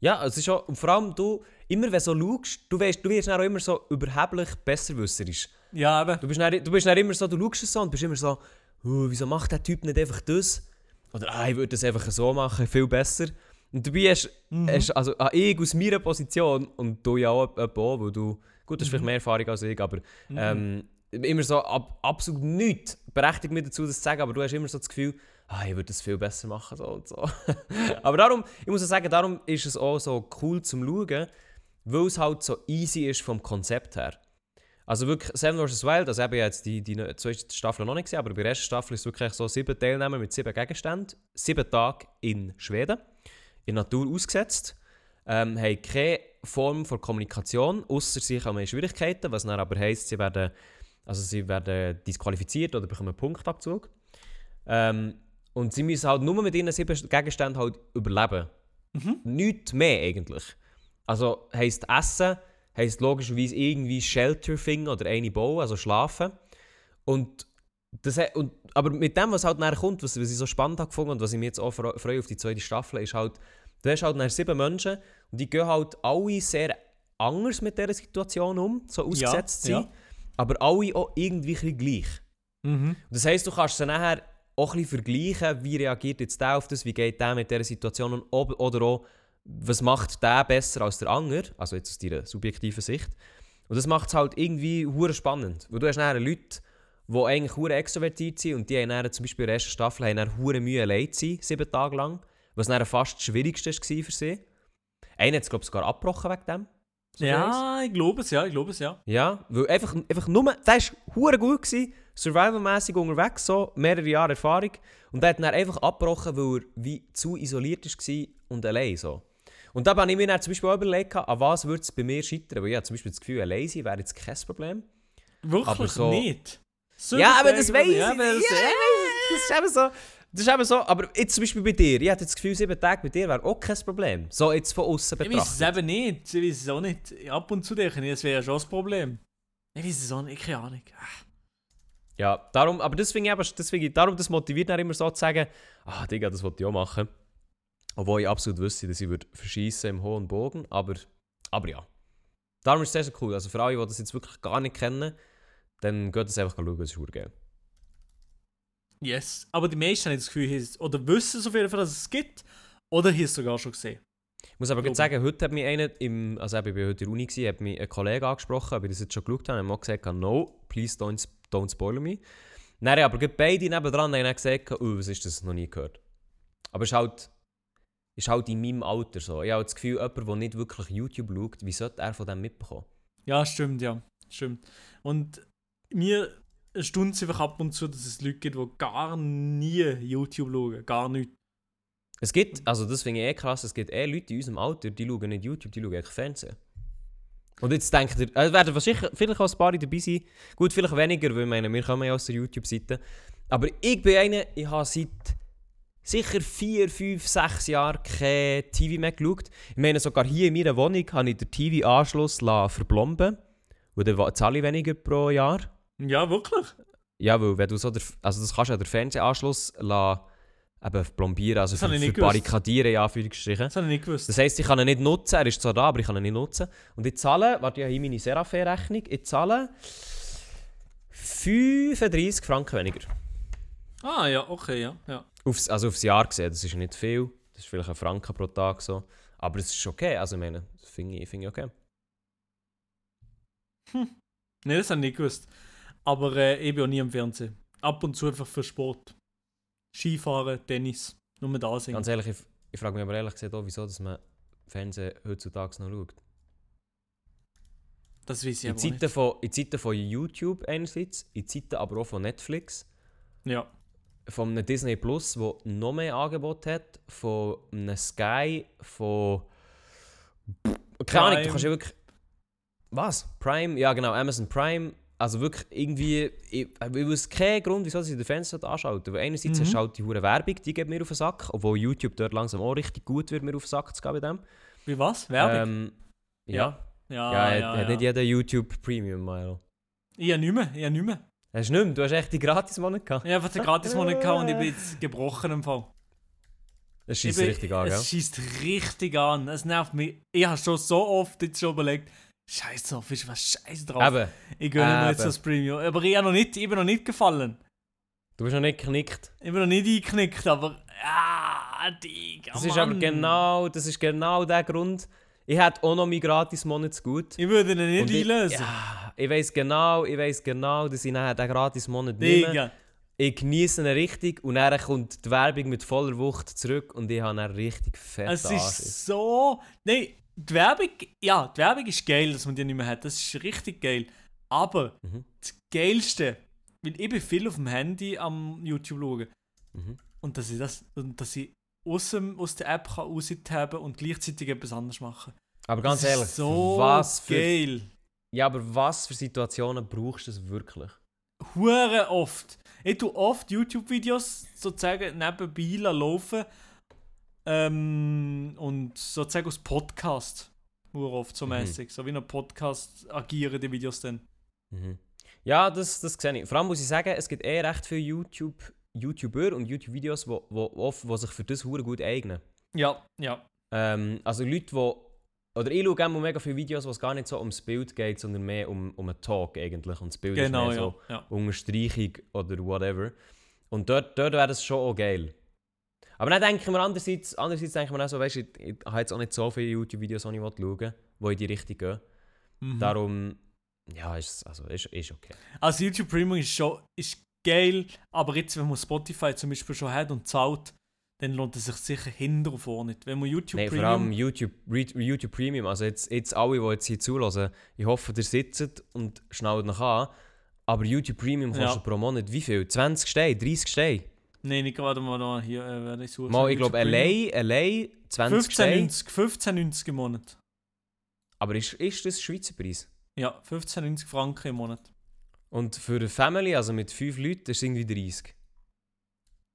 [SPEAKER 2] Ja, es ist auch, und vor allem du, immer wenn du so schaust, du, weißt, du wirst dann auch immer so überheblich besserwisserisch.
[SPEAKER 3] Ja, eben.
[SPEAKER 2] Du bist, dann, du bist dann immer so, du schaust es so und bist immer so, «Oh, wieso macht der Typ nicht einfach das? Oder ah, ich würde das einfach so machen, viel besser. Und dabei hast, hast also ah, ich aus meiner Position und du ja auch, auch weil du, gut, du hast vielleicht mehr Erfahrung als ich, aber ähm, immer so ab, absolut nichts berechtigt mich dazu, das zu sagen, aber du hast immer so das Gefühl, ah, ich würde das viel besser machen. So und so. [LAUGHS] aber darum, ich muss sagen, darum ist es auch so cool zum Schauen, weil es halt so easy ist vom Konzept her. Also wirklich Seven vs. Wild, also eben jetzt die, die zweite Staffel noch nicht gesehen, aber bei der ersten Staffel ist es wirklich so sieben Teilnehmer mit sieben Gegenständen, sieben Tage in Schweden, in Natur ausgesetzt, ähm, haben keine Form von Kommunikation, außer sie haben Schwierigkeiten, was dann aber heisst, sie werden, also sie werden disqualifiziert oder bekommen einen Punktabzug. Ähm, und sie müssen halt nur mit ihren sieben Gegenständen halt überleben. Nichts mehr eigentlich. Also heisst Essen, heisst logischerweise irgendwie Shelter finden oder eine bauen, also schlafen. Und das, und, aber mit dem, was halt nachher kommt, was, was ich so spannend habe gefunden und was ich mich jetzt auch fre- freue auf die zweite Staffel, ist halt, du hast halt nachher sieben Menschen und die gehen halt alle sehr anders mit dieser Situation um, so ausgesetzt
[SPEAKER 3] ja.
[SPEAKER 2] sind, aber alle auch irgendwie ein gleich.
[SPEAKER 3] Mhm.
[SPEAKER 2] Und Das heisst, du kannst sie nachher auch ein bisschen vergleichen, wie reagiert jetzt der auf das, wie geht der mit dieser Situation um, ob, oder auch, was macht der besser als der andere, also jetzt aus deiner subjektiven Sicht. Und das macht es halt irgendwie hure spannend, weil du hast nachher Leute, die eigentlich hure extrovertiert sind und die haben dann, zum Beispiel in der ersten Staffel haben dann hure Mühe allein zu sein, sieben Tage lang, was dann fast das Schwierigste war für sie. Einer hat es, glaube ich, sogar abgebrochen wegen dem. so.
[SPEAKER 3] Ja, ich glaube es, ja, ich glaube es, ja.
[SPEAKER 2] Ja, weil einfach, einfach nur, der war gut, gewesen, survivalmäßig unterwegs, so, mehrere Jahre Erfahrung. Und der hat dann einfach abgebrochen, weil er wie zu isoliert war und allein so. Und da habe ich mir dann zum Beispiel auch überlegt, an was würde es bei mir scheitern, weil ich habe zum Beispiel das Gefühl, allein sein wäre jetzt kein Problem.
[SPEAKER 3] Wirklich
[SPEAKER 2] so-
[SPEAKER 3] nicht. So
[SPEAKER 2] ja, aber das weiß ich.
[SPEAKER 3] ja,
[SPEAKER 2] Ja,
[SPEAKER 3] das-
[SPEAKER 2] das ist eben so. Das ist eben so, aber jetzt zum Beispiel bei dir, ich hätte das Gefühl, sieben Tage bei dir wäre auch kein Problem. So jetzt von außen
[SPEAKER 3] Ich weiß es
[SPEAKER 2] betrachtet.
[SPEAKER 3] eben nicht. Ich weiß es auch nicht. Ab und zu denke ich, das wäre schon das Problem. Ich weiß es auch nicht, keine Ahnung. Ah.
[SPEAKER 2] Ja, darum, aber ich, eben- ich, darum, das motiviert dann immer so zu sagen, ah, Digga, das wollte ich auch machen. Obwohl ich absolut wüsste, dass ich würde verschießen im hohen Bogen, aber, aber ja. Darum ist es sehr, sehr cool. Also für alle, die das jetzt wirklich gar nicht kennen, dann geht es einfach schauen, es ist geil.
[SPEAKER 3] Yes. Aber die meisten haben das Gefühl, haben oder wissen es auf jeden Fall, dass es gibt, oder haben es sogar schon gesehen.
[SPEAKER 2] Ich muss aber gerade sagen, heute hat mich einer, im, also ich war heute in der Uni, gewesen, hat mich ein Kollege angesprochen, ob ich das jetzt schon geschaut habe, und hat gesagt, no, please don't, don't spoil me. Dann aber gerade beide nebendran haben gesagt, oh, was ist das, noch nie gehört. Aber es ist halt, ist halt in meinem Alter so. Ich habe das Gefühl, jemand, der nicht wirklich YouTube schaut, wie sollte er von dem mitbekommen?
[SPEAKER 3] Ja, stimmt, ja. Stimmt. Und mir erstaunt es einfach ab und zu, dass es Leute gibt, die gar nie YouTube schauen. Gar nicht.
[SPEAKER 2] Es gibt, also das finde ich eh krass, es gibt eh Leute in unserem Alter, die schauen nicht YouTube, die schauen eigentlich Fernsehen. Und jetzt denkt ihr, es werden wahrscheinlich vielleicht auch ein paar dabei sein. Gut, vielleicht weniger, weil meine, wir kommen ja aus der YouTube-Seite. Aber ich bin einer, ich habe seit sicher 4, 5, 6 Jahren kein TV mehr geschaut. Ich meine, sogar hier in meiner Wohnung habe ich den TV-Anschluss verblomben. Und dann zahle ich weniger pro Jahr.
[SPEAKER 3] Ja, wirklich?
[SPEAKER 2] Ja, weil wenn du so der, also das kannst du ja den Fernsehanschluss lassen, eben plombieren, also
[SPEAKER 3] Das
[SPEAKER 2] für, für barrikadieren, ja, Anführungsstrichen.
[SPEAKER 3] Das habe ich nicht gewusst.
[SPEAKER 2] Das heisst, ich kann ihn nicht nutzen, er ist zwar da, aber ich kann ihn nicht nutzen. Und ich zahle, warte, ich habe hier meine Seraphé-Rechnung, ich zahle 35 Franken weniger.
[SPEAKER 3] Ah, ja, okay, ja. ja.
[SPEAKER 2] Aufs, also aufs Jahr gesehen, das ist nicht viel, das ist vielleicht ein Franken pro Tag so. Aber es ist okay, also ich meine, das finde ich, finde ich okay.
[SPEAKER 3] Nein, das habe ich nicht gewusst. Aber äh, ich bin auch nie im Fernsehen. Ab und zu einfach für Sport. Skifahren, Tennis. Nur da singen.
[SPEAKER 2] Ganz ehrlich, ich, ich frage mich aber ehrlich gesagt auch, wieso dass man Fernsehen heutzutage noch schaut.
[SPEAKER 3] Das weiß ich
[SPEAKER 2] In
[SPEAKER 3] aber
[SPEAKER 2] Zeiten,
[SPEAKER 3] nicht.
[SPEAKER 2] von, in Zeiten von YouTube einerseits, in Zeiten aber auch von Netflix,
[SPEAKER 3] Ja.
[SPEAKER 2] von einem Disney Plus, wo noch mehr Angebot hat, von einem Sky, von. Keine Ahnung, du kannst ja wirklich. Was? Prime? Ja, genau, Amazon Prime. Also wirklich irgendwie. Ich, ich wüsste keinen Grund, wieso sie den Fernseher anschauten. Weil einerseits
[SPEAKER 3] Mhm.
[SPEAKER 2] halt die hure Werbung, die geht mir auf den Sack, obwohl YouTube dort langsam auch richtig gut wird, mir auf den Sack zu gehen bei dem.
[SPEAKER 3] Wie was? Werbung?
[SPEAKER 2] Ähm, ja.
[SPEAKER 3] ja,
[SPEAKER 2] Ja,
[SPEAKER 3] ja,
[SPEAKER 2] hat, hat
[SPEAKER 3] ja.
[SPEAKER 2] nicht jeder YouTube Premium, Milo.
[SPEAKER 3] Ich habe nicht mehr. Ich habe nicht mehr.
[SPEAKER 2] Hast du nicht mehr? Du hast echt die Gratis-Monat gehabt.
[SPEAKER 3] Ich habe einfach den Gratis-Monat [LAUGHS] gehabt und ich bin jetzt gebrochen im Fall.
[SPEAKER 2] Das
[SPEAKER 3] Ich
[SPEAKER 2] schießt richtig an, gell?
[SPEAKER 3] Es schießt richtig an. Es nervt mich. Ich habe schon so oft jetzt schon überlegt, Scheiß drauf, ist was Scheiß drauf.
[SPEAKER 2] Eben,
[SPEAKER 3] Ich gönne mir jetzt das Premium. Aber ich, habe noch nicht, ich bin noch nicht gefallen.
[SPEAKER 2] du bist noch nicht geknickt.
[SPEAKER 3] Ich bin noch nicht eingeknickt, aber. Ah, Digga.
[SPEAKER 2] Das ist aber
[SPEAKER 3] Mann.
[SPEAKER 2] genau, das ist genau der Grund. Ich hätte auch noch meinen Gratis-Monat zu gut.
[SPEAKER 3] Ich würde ihn nicht
[SPEAKER 2] ich,
[SPEAKER 3] einlösen.
[SPEAKER 2] ja, ich weiß genau, ich weiß genau, dass ich nachher den Gratis-Monat nehme.
[SPEAKER 3] Digga.
[SPEAKER 2] Ich genieße ihn richtig und dann kommt die Werbung mit voller Wucht zurück und ich habe dann richtig fett
[SPEAKER 3] Es ist so. Nein, die Werbung. Ja, die Werbung ist geil, dass man die nicht mehr hat. Das ist richtig geil. Aber
[SPEAKER 2] Mhm.
[SPEAKER 3] das Geilste, weil ich bin viel auf dem Handy am YouTube schauen.
[SPEAKER 2] Mhm.
[SPEAKER 3] Und dass ich das. Und dass ich aus, dem, aus der App kann raustaben und gleichzeitig etwas anderes machen.
[SPEAKER 2] Aber ganz
[SPEAKER 3] das
[SPEAKER 2] ehrlich,
[SPEAKER 3] so
[SPEAKER 2] was für,
[SPEAKER 3] geil.
[SPEAKER 2] ja, aber was für Situationen brauchst du das wirklich?
[SPEAKER 3] Hure oft. Ich tue oft YouTube-Videos sozusagen nebenbei laufen. Ähm, und sozusagen als Podcast. Oft so
[SPEAKER 2] Mhm.
[SPEAKER 3] mäßig. So wie ein Podcast agieren die Videos dann.
[SPEAKER 2] Mhm. Ja, das, das sehe ich. Vor allem muss ich sagen, es gibt eh recht viele YouTube, YouTuber und YouTube-Videos, wo, wo, oft- wo sich für das hure gut eignen.
[SPEAKER 3] Ja, ja.
[SPEAKER 2] Ähm, also Leute, die. Oder ich schaue immer mega viele Videos, wo es gar nicht so ums Bild geht, sondern mehr um, um einen Talk eigentlich. Und das Bild
[SPEAKER 3] Genau,
[SPEAKER 2] ist mehr
[SPEAKER 3] ja.
[SPEAKER 2] so
[SPEAKER 3] ja.
[SPEAKER 2] Unterstreichung oder whatever. Und dort, dort wäre das schon auch geil. Aber dann denke ich mir andererseits, andererseits denke ich mir auch so, weißt ich, ich habe jetzt auch nicht so viele YouTube-Videos, die ich schauen will, die in die Richtung gehen.
[SPEAKER 3] Mhm.
[SPEAKER 2] Darum, ja, ist, also, ist, ist okay.
[SPEAKER 3] Also YouTube Premium ist schon ist geil, aber jetzt, wenn man Spotify zum Beispiel schon hat und zahlt, dann lohnt es sich sicher hinter und vor nicht. Wenn man YouTube
[SPEAKER 2] Nein, vor
[SPEAKER 3] Premium...
[SPEAKER 2] allem YouTube, YouTube Premium. Also jetzt, jetzt alle, die jetzt hier zulassen, ich hoffe, ihr sitzt und schnallt noch an. Aber YouTube Premium
[SPEAKER 3] Ja.
[SPEAKER 2] kostet pro Monat wie viel? 20 Steine? 30 Steine?
[SPEAKER 3] Nein, nicht gerade mal da hier, äh, werde ich suchen.
[SPEAKER 2] Mal, ich glaube, allein, allein 20 Steine.
[SPEAKER 3] 15,90 15,90 im Monat.
[SPEAKER 2] Aber ist, ist das Schweizer Preis?
[SPEAKER 3] Ja, 15,90 Franken im Monat.
[SPEAKER 2] Und für eine Family, also mit 5 Leuten, ist es irgendwie 30.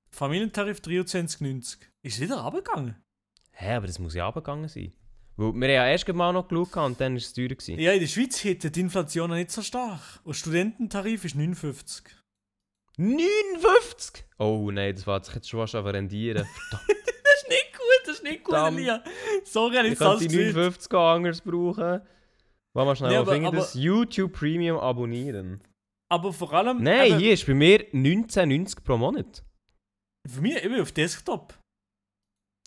[SPEAKER 3] Familientarif 23,90. Ist wieder runtergegangen?
[SPEAKER 2] Hä, aber das muss ja runtergegangen sein. Weil wir haben ja erst mal noch geschaut und dann war es teurer. Gewesen.
[SPEAKER 3] Ja, in der Schweiz hätte die Inflation nicht so stark. Und Studententarif ist 59.
[SPEAKER 2] 59? Oh nein, das war jetzt schon fast an rendieren. Verdammt, [LAUGHS]
[SPEAKER 3] Das ist nicht gut, das ist nicht gut,
[SPEAKER 2] Verdammt.
[SPEAKER 3] Elia. Sorry, ich
[SPEAKER 2] kann die
[SPEAKER 3] gesehen.
[SPEAKER 2] 59 auch anders brauchen. Warte mal schnell,
[SPEAKER 3] Nee, aber- aber-
[SPEAKER 2] das? YouTube Premium abonnieren.
[SPEAKER 3] Aber vor allem.
[SPEAKER 2] Nein,
[SPEAKER 3] eben,
[SPEAKER 2] hier ist bei mir 19,90 pro Monat.
[SPEAKER 3] Für mich eben auf Desktop.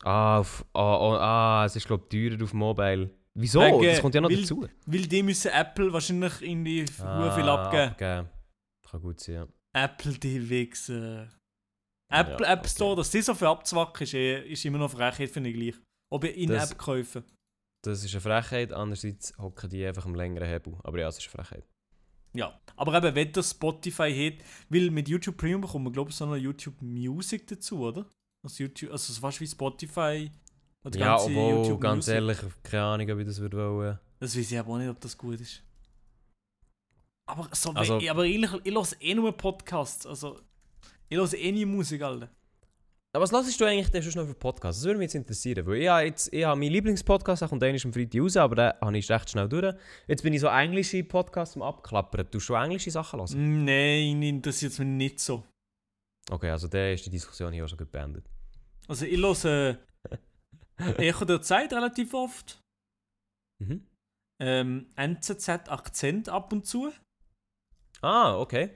[SPEAKER 2] Ah, auf, ah, ah, ah, es ist glaube ich teurer auf Mobile. Wieso?
[SPEAKER 3] Wegen-
[SPEAKER 2] das kommt ja noch
[SPEAKER 3] weil-
[SPEAKER 2] dazu.
[SPEAKER 3] Weil die müssen Apple wahrscheinlich in die
[SPEAKER 2] Ah,
[SPEAKER 3] viel abgeben.
[SPEAKER 2] abgeben. Kann gut sein, ja.
[SPEAKER 3] Apple, die Wichser. Apple
[SPEAKER 2] Ja,
[SPEAKER 3] App Store, dass die so viel abzwacken, ist, eh- ist immer noch Frechheit, finde ich gleich. Ob ich
[SPEAKER 2] Das-
[SPEAKER 3] In-App kaufen.
[SPEAKER 2] Das ist eine Frechheit, andererseits hocken die einfach am längeren Hebel. Aber ja, es ist eine Frechheit.
[SPEAKER 3] Ja. Aber eben, wenn das Spotify hat, weil mit YouTube Premium bekommt man, glaube ich, so noch YouTube Music dazu, oder? Also, YouTube, also so fast wie Spotify. und die
[SPEAKER 2] Ja,
[SPEAKER 3] ganze
[SPEAKER 2] obwohl,
[SPEAKER 3] YouTube
[SPEAKER 2] ganz
[SPEAKER 3] Music.
[SPEAKER 2] ehrlich, keine Ahnung, ob ich das würde wollen.
[SPEAKER 3] Das weiß ich aber auch nicht, ob das gut ist. Aber, so,
[SPEAKER 2] Also-
[SPEAKER 3] we- aber eigentlich, ich höre eh nur Podcasts. Also, ich höre eh nie Musik, Alter.
[SPEAKER 2] Aber was hörst du eigentlich denn schon noch für Podcasts? Das würde mich jetzt interessieren. Weil ich habe, jetzt, ich habe meinen Lieblingspodcast, der kommt einmal am Freitag raus, aber den habe ich recht schnell durch. Jetzt bin ich so englische Podcasts am Abklappern. Du schon englische Sachen hören?
[SPEAKER 3] Nein, interessiert es mich nicht so.
[SPEAKER 2] Okay, also der ist die Diskussion hier auch schon gut beendet.
[SPEAKER 3] Also, ich höre Echo der Zeit relativ oft.
[SPEAKER 2] Mhm.
[SPEAKER 3] Ähm, NZZ Akzent ab und zu.
[SPEAKER 2] Ah, okay.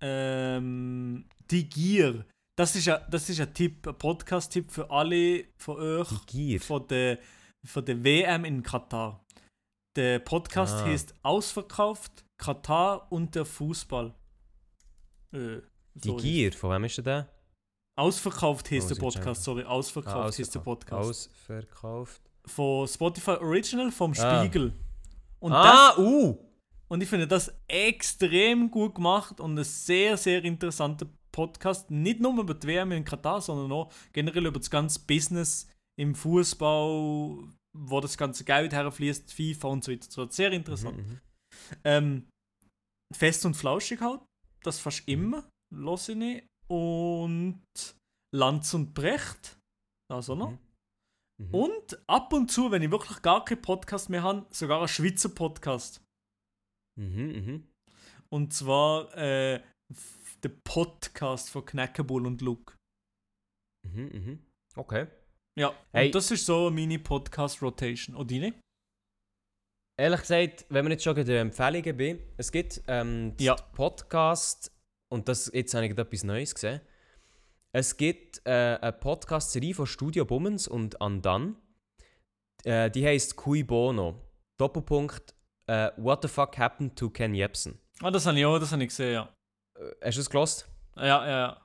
[SPEAKER 3] Ähm, die Gier. Das ist ein, das ist ein Tipp, ein Podcast-Tipp für alle von euch
[SPEAKER 2] Die Gier.
[SPEAKER 3] von der, von der WM in Katar. Der Podcast
[SPEAKER 2] Ah.
[SPEAKER 3] heißt Ausverkauft, Katar und der Fußball. Äh,
[SPEAKER 2] Die Gier, von wem ist der? denn?
[SPEAKER 3] Ausverkauft heißt
[SPEAKER 2] Oh,
[SPEAKER 3] der. Podcast, sorry, Ausverkauft
[SPEAKER 2] Ah,
[SPEAKER 3] heißt der
[SPEAKER 2] ausverkauft.
[SPEAKER 3] Podcast.
[SPEAKER 2] Ausverkauft.
[SPEAKER 3] Von Spotify Original vom
[SPEAKER 2] Ah.
[SPEAKER 3] Spiegel. Und
[SPEAKER 2] ah,
[SPEAKER 3] das,
[SPEAKER 2] uh!
[SPEAKER 3] Und ich finde das extrem gut gemacht und ein sehr, sehr interessanter Podcast. Nicht nur über die WM in Katar, sondern auch generell über das ganze Business im Fußball, wo das ganze Geld herfließt, FIFA und so weiter. So, sehr interessant.
[SPEAKER 2] Mhm, mhm.
[SPEAKER 3] Ähm, fest und flauschig halt, das fast
[SPEAKER 2] Mhm.
[SPEAKER 3] immer, los ich nicht. Und Lanz und Brecht, das auch noch.
[SPEAKER 2] Mhm. Mhm.
[SPEAKER 3] Und ab und zu, wenn ich wirklich gar keinen Podcast mehr habe, sogar einen Schweizer Podcast.
[SPEAKER 2] Mhm, mhm.
[SPEAKER 3] Und zwar äh, der Podcast von Knackebull und Luke.
[SPEAKER 2] Mhm, mhm. Okay.
[SPEAKER 3] Ja,
[SPEAKER 2] Hey.
[SPEAKER 3] und das ist so meine Podcast-Rotation. Und deine?
[SPEAKER 2] Ehrlich gesagt, wenn wir jetzt schon bei den Empfehlungen bin, es gibt ähm,
[SPEAKER 3] Ja.
[SPEAKER 2] Podcast, und das, jetzt habe ich etwas Neues gesehen. Es gibt äh, eine Podcast-Serie von Studio Bummens und Andan. Äh, die heißt Cui Bono. Doppelpunkt äh, What the fuck happened to Ken Jebsen?
[SPEAKER 3] Ah, das habe ich auch, das habe ich gesehen, ja.
[SPEAKER 2] Äh, hast du es gelost?
[SPEAKER 3] Ja, ja, ja.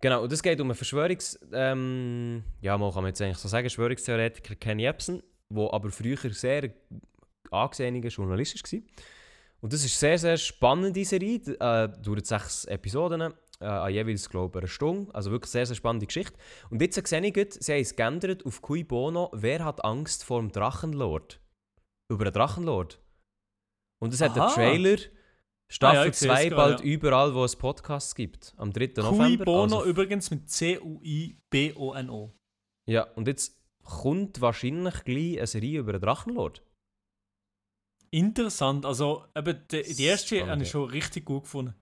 [SPEAKER 2] Genau, und es geht um einen Verschwörungs... Ähm, ja, man kann jetzt eigentlich so sagen, Verschwörungstheoretiker Ken Jebsen, der aber früher sehr angesehener Journalist war. Und das ist sehr, sehr spannende Serie. Äh, dauert sechs Episoden, äh, an jeweils, glaube ich, eine Stunde. Also wirklich sehr, sehr spannende Geschichte. Und jetzt sehe ich, gerade, sie haben es geändert auf Cui Bono, wer hat Angst vor dem Drachenlord? Über den Drachenlord. Und es hat einen. Trailer,
[SPEAKER 3] Ah,
[SPEAKER 2] Staffel
[SPEAKER 3] ja, sehe es
[SPEAKER 2] 2,
[SPEAKER 3] gerade,
[SPEAKER 2] bald
[SPEAKER 3] ja.
[SPEAKER 2] überall, wo es Podcasts gibt. Am 3.
[SPEAKER 3] Cui
[SPEAKER 2] November.
[SPEAKER 3] Bono
[SPEAKER 2] also
[SPEAKER 3] übrigens mit C-U-I-B-O-N-O.
[SPEAKER 2] Ja, und jetzt kommt wahrscheinlich gleich eine Serie über den Drachenlord.
[SPEAKER 3] Interessant, also eben die, die erste
[SPEAKER 2] Spannend,
[SPEAKER 3] habe ich
[SPEAKER 2] ja.
[SPEAKER 3] schon richtig gut gefunden.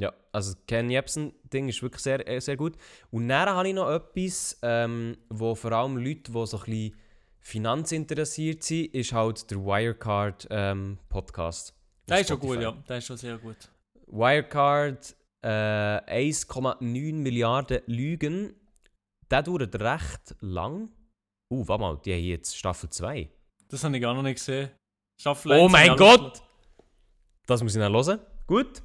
[SPEAKER 2] Ja, also Ken Jebsen-Ding ist wirklich sehr, äh, sehr gut. Und dann habe ich noch etwas, ähm, wo vor allem Leute, die so ein bisschen finanzinteressiert sind, ist halt der Wirecard-Podcast.
[SPEAKER 3] Der ist schon gut, ja. Der ist schon sehr gut.
[SPEAKER 2] Wirecard, äh, 1,9 Milliarden Lügen. Der dauert recht lang. Uh, warte mal, die haben jetzt Staffel 2.
[SPEAKER 3] Das habe ich gar noch nicht gesehen. Staffel
[SPEAKER 2] Oh
[SPEAKER 3] 1
[SPEAKER 2] mein
[SPEAKER 3] habe ich alles
[SPEAKER 2] Gott! Das muss ich dann hören. Gut.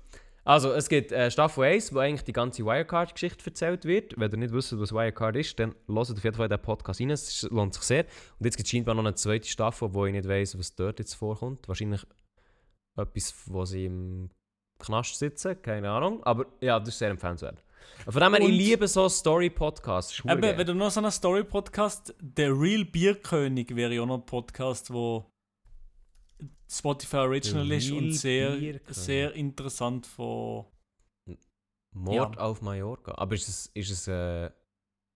[SPEAKER 2] Also, es gibt äh, Staffel 1, wo eigentlich die ganze Wirecard-Geschichte erzählt wird. Wenn ihr nicht wisst, was Wirecard ist, dann hört auf jeden Fall den Podcast rein. Es lohnt sich sehr. Und jetzt gibt es scheinbar noch eine zweite Staffel, wo ich nicht weiß, was dort jetzt vorkommt. Wahrscheinlich etwas, wo sie im Knast sitzen, keine Ahnung. Aber ja, das ist sehr empfehlenswert. Von dem her, ich liebe so Story-Podcasts.
[SPEAKER 3] Eben, wenn du noch so einen Story-Podcast, der Real Bierkönig wäre ja auch noch ein Podcast, wo Spotify Original ist und sehr, sehr interessant von.
[SPEAKER 2] Mord
[SPEAKER 3] ja.
[SPEAKER 2] auf Mallorca. Aber ist es, ist es, äh,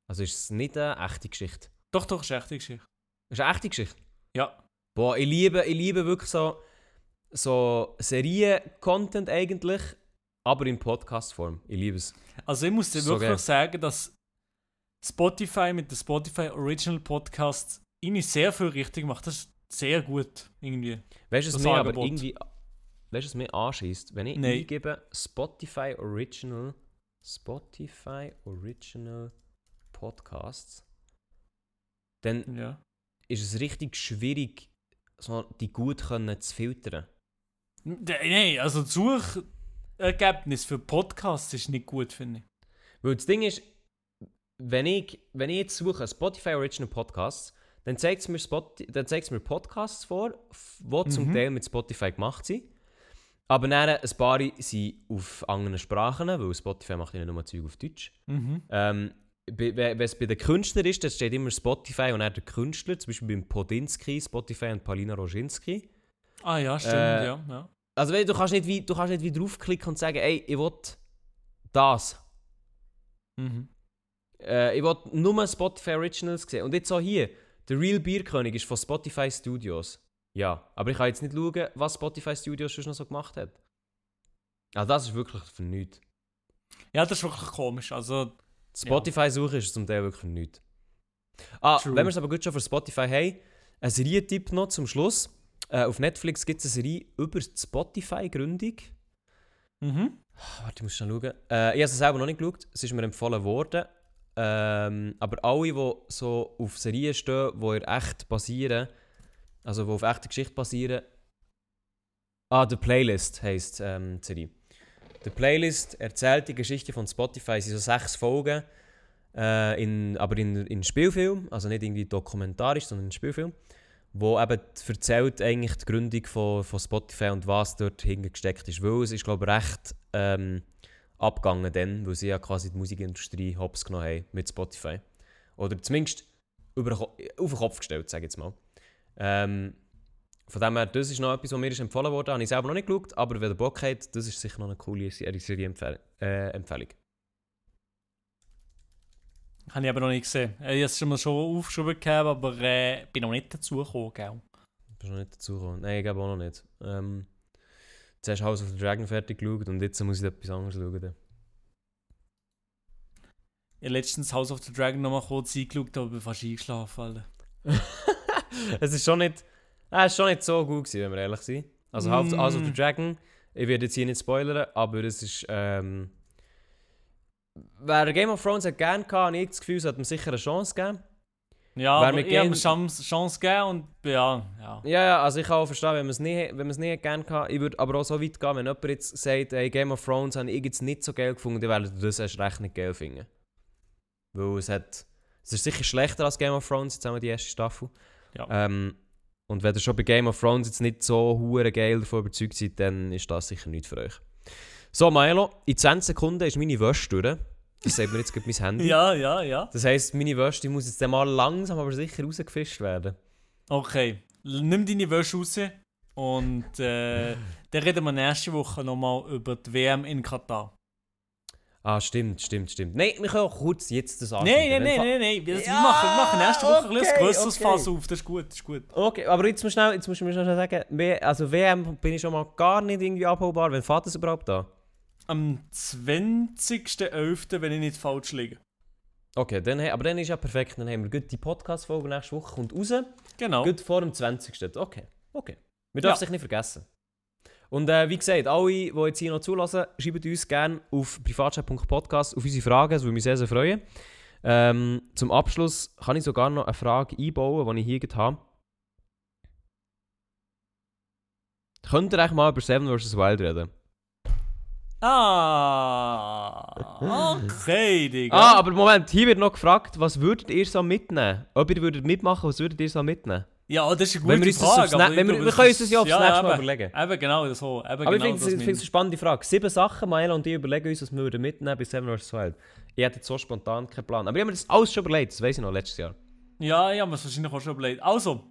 [SPEAKER 2] also ist es nicht eine echte Geschichte?
[SPEAKER 3] Doch, doch, ist echt eine Geschichte.
[SPEAKER 2] Ist eine echte Geschichte?
[SPEAKER 3] Ja.
[SPEAKER 2] Boah, ich liebe, ich liebe wirklich so, so Serien-Content eigentlich, aber in Podcast-Form. Ich liebe es.
[SPEAKER 3] Also ich muss dir
[SPEAKER 2] So
[SPEAKER 3] wirklich
[SPEAKER 2] geil.
[SPEAKER 3] sagen, dass Spotify mit den Spotify Original Podcasts irgendwie sehr viel richtig macht. Das ist sehr gut irgendwie.
[SPEAKER 2] Weißt du, was mir aber irgendwie. Weißt du, was mir anschießt? Wenn ich
[SPEAKER 3] Nein.
[SPEAKER 2] eingebe Spotify Original. Spotify Original Podcasts. Dann
[SPEAKER 3] Ja.
[SPEAKER 2] ist es richtig schwierig, so die gut können zu filtern.
[SPEAKER 3] Nein, also das Suchergebnis für Podcasts ist nicht gut, finde ich.
[SPEAKER 2] Weil das Ding ist, wenn ich, wenn ich jetzt suche Spotify Original Podcasts, dann zeigt es mir, Spoti- dann zeigt's mir Podcasts vor, die zum
[SPEAKER 3] Mhm.
[SPEAKER 2] Teil mit Spotify gemacht sind. Aber dann ein paar sind auf anderen Sprachen, weil Spotify macht ja nur Zeug auf Deutsch.
[SPEAKER 3] Mhm.
[SPEAKER 2] Ähm, wenn es bei den Künstlern ist, dann steht immer Spotify und dann der Künstler, zum Beispiel beim Podinski, Spotify und Palina Roginski.
[SPEAKER 3] Ah ja, stimmt,
[SPEAKER 2] Äh,
[SPEAKER 3] ja. ja.
[SPEAKER 2] Also du kannst nicht wie, du kannst nicht wie draufklicken und sagen, ey, ich will das.
[SPEAKER 3] Mhm.
[SPEAKER 2] Äh, ich will nur Spotify Originals sehen. Und jetzt auch hier, der Real Bierkönig ist von Spotify Studios. Ja, aber ich kann jetzt nicht schauen, was Spotify Studios schon noch so gemacht hat. Also das ist wirklich für nichts.
[SPEAKER 3] ja, das ist wirklich komisch. Also,
[SPEAKER 2] Spotify-Suche ist zum Teil wirklich nichts. Ah,
[SPEAKER 3] True.
[SPEAKER 2] wenn wir es aber gut schon für Spotify haben, ein Serientipp noch zum Schluss. Äh, auf Netflix gibt es eine Serie über die Spotify-Gründung.
[SPEAKER 3] mhm.
[SPEAKER 2] Ah, Warte, ich muss schnell schauen. Äh, ich habe es selber noch nicht geschaut. Es ist mir empfohlen worden. Ähm, aber alle, die so auf Serien stehen, die in echt basieren, also die auf echte Geschichte basieren. Ah, The Playlist heisst ähm, die Serie. The Playlist erzählt die Geschichte von Spotify. Es sind so sechs Folgen, äh, in, aber in, in Spielfilm, also nicht irgendwie dokumentarisch, sondern in Spielfilm, wo eben erzählt eigentlich die Gründung von, von Spotify und was dort hingesteckt ist. Weil es ist, glaube ich, recht ähm, abgegangen dann, weil sie ja quasi die Musikindustrie hops genommen haben mit Spotify. Oder zumindest über auf den Kopf gestellt, sage ich jetzt mal. Ähm, von dem her, das ist noch etwas, was mir ist empfohlen wurde. Habe ich selber noch nicht geschaut, aber wenn ihr Bock habt, das ist sicher noch eine coole Serie- Serie-Empfehlung. Äh, Empfehlung.
[SPEAKER 3] Habe ich aber noch nicht gesehen. Äh, Ich habe es schon mal schon aufgeschrieben gehabt, aber äh, bin noch nicht dazu gekommen?
[SPEAKER 2] Bist noch nicht dazu gekommen? Nein, ich glaube auch noch nicht. Ähm, zuerst House of the Dragon fertig geschaut und jetzt muss ich etwas anderes schauen.
[SPEAKER 3] Ich habe letztens House of the Dragon noch mal kurz eingeschaut, aber bin fast eingeschlafen. [LAUGHS]
[SPEAKER 2] Es ist schon nicht, äh, es ist schon nicht so gut gewesen, wenn wir ehrlich sind. Also House,
[SPEAKER 3] Mm.
[SPEAKER 2] House of the Dragon, ich werde jetzt hier nicht spoilern, aber es ist, ähm, wer Game of Thrones hat gerne gehabt, habe ich das Gefühl, es hat ihm sicher eine Chance gegeben.
[SPEAKER 3] Ja,
[SPEAKER 2] Wer
[SPEAKER 3] aber
[SPEAKER 2] mit
[SPEAKER 3] ich habe Chance, Chance gegeben und ja, ja.
[SPEAKER 2] Ja, ja, also ich kann auch verstehen, wenn man es nicht, wenn man es nicht gerne gehabt Ich würde aber auch so weit gehen, wenn jemand jetzt sagt, hey, Game of Thrones habe ich jetzt nicht so geil gefunden, dann werdet ihr das erst recht nicht geil finden. Weil es hat, es ist sicher schlechter als Game of Thrones, jetzt haben wir die erste Staffel.
[SPEAKER 3] Ja.
[SPEAKER 2] Ähm, und wenn ihr schon bei Game of Thrones jetzt nicht so hure geil davon überzeugt seid, dann ist das sicher nicht für euch. So, Milo, in 20 Sekunden ist meine Wäsche durch. Das sagt mir jetzt gerade mein Handy.
[SPEAKER 3] Ja, ja, ja.
[SPEAKER 2] Das heisst, meine Wäsche die muss jetzt mal langsam, aber sicher rausgefischt werden.
[SPEAKER 3] Okay, nimm deine Wäsche raus und äh, dann reden wir nächste Woche nochmal über die WM in Katar.
[SPEAKER 2] Ah, stimmt, stimmt, stimmt. Nein, wir können auch kurz jetzt das
[SPEAKER 3] Nein,
[SPEAKER 2] anschauen.
[SPEAKER 3] nein, nein,
[SPEAKER 2] Wenn-
[SPEAKER 3] nein, nein. Wir,
[SPEAKER 2] Ja,
[SPEAKER 3] wir, machen, wir machen nächste Woche
[SPEAKER 2] okay,
[SPEAKER 3] ein grösseres
[SPEAKER 2] okay.
[SPEAKER 3] Fass auf. Das ist gut, das ist gut.
[SPEAKER 2] Okay, aber jetzt musst du schnell, jetzt mir schnell sagen, also WM bin ich schon mal gar nicht irgendwie abholbar. Wann fährt das überhaupt an?
[SPEAKER 3] Am 20.11., wenn ich nicht falsch liege.
[SPEAKER 2] Okay, dann, aber dann ist ja perfekt. Dann haben wir gut die Podcast-Folge nächste Woche kommt raus.
[SPEAKER 3] Genau.
[SPEAKER 2] Gut vor dem 20. Okay, okay. Wir
[SPEAKER 3] Ja.
[SPEAKER 2] dürfen sich nicht vergessen. Und äh, wie gesagt, alle, die jetzt hier noch zulassen, schreibt uns gerne auf privatchat.podcast auf unsere Fragen, das würde mich sehr, sehr freuen. Ähm, zum Abschluss kann ich sogar noch eine Frage einbauen, die ich hier gerade habe. Könnt ihr eigentlich mal über Seven vs. Wild reden?
[SPEAKER 3] Ah, okay, Digga.
[SPEAKER 2] Ah, aber Moment, hier wird noch gefragt, was würdet ihr so mitnehmen? Ob ihr würdet mitmachen, was würdet ihr so mitnehmen?
[SPEAKER 3] ja, das ist eine gute
[SPEAKER 2] Wenn wir
[SPEAKER 3] Frage.
[SPEAKER 2] aufs
[SPEAKER 3] aber
[SPEAKER 2] wenn wir- wir können uns das ja aufs nächste Mal
[SPEAKER 3] eben,
[SPEAKER 2] überlegen.
[SPEAKER 3] Eben genau so. Eben
[SPEAKER 2] Aber
[SPEAKER 3] genau
[SPEAKER 2] ich finde es eine spannende Frage. Sieben Sachen, Maela und ich überlegen uns, was wir würden mitnehmen bei Seven vs. Wild. Ich hätte jetzt so spontan keinen Plan. Aber ich habe mir das alles schon überlegt, das weiß ich noch, letztes Jahr.
[SPEAKER 3] Ja, ich habe mir das wahrscheinlich auch schon überlegt. Also.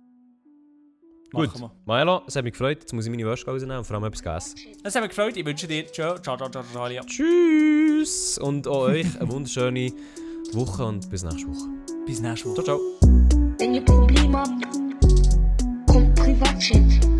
[SPEAKER 2] Gut,
[SPEAKER 3] wir.
[SPEAKER 2] Maela, es hat mich gefreut. Jetzt muss ich meine Würste rausnehmen und vor allem etwas essen.
[SPEAKER 3] Es hat mich gefreut. Ich wünsche dir ciao, ciao, ciao, ciao, ciao. ciao.
[SPEAKER 2] Tschüss! Und auch euch eine wunderschöne Woche und bis nächste Woche.
[SPEAKER 3] Bis nächste Woche.
[SPEAKER 2] Ciao, ciao.
[SPEAKER 1] Wenn ihr Probleme habt, kommt Privatchat.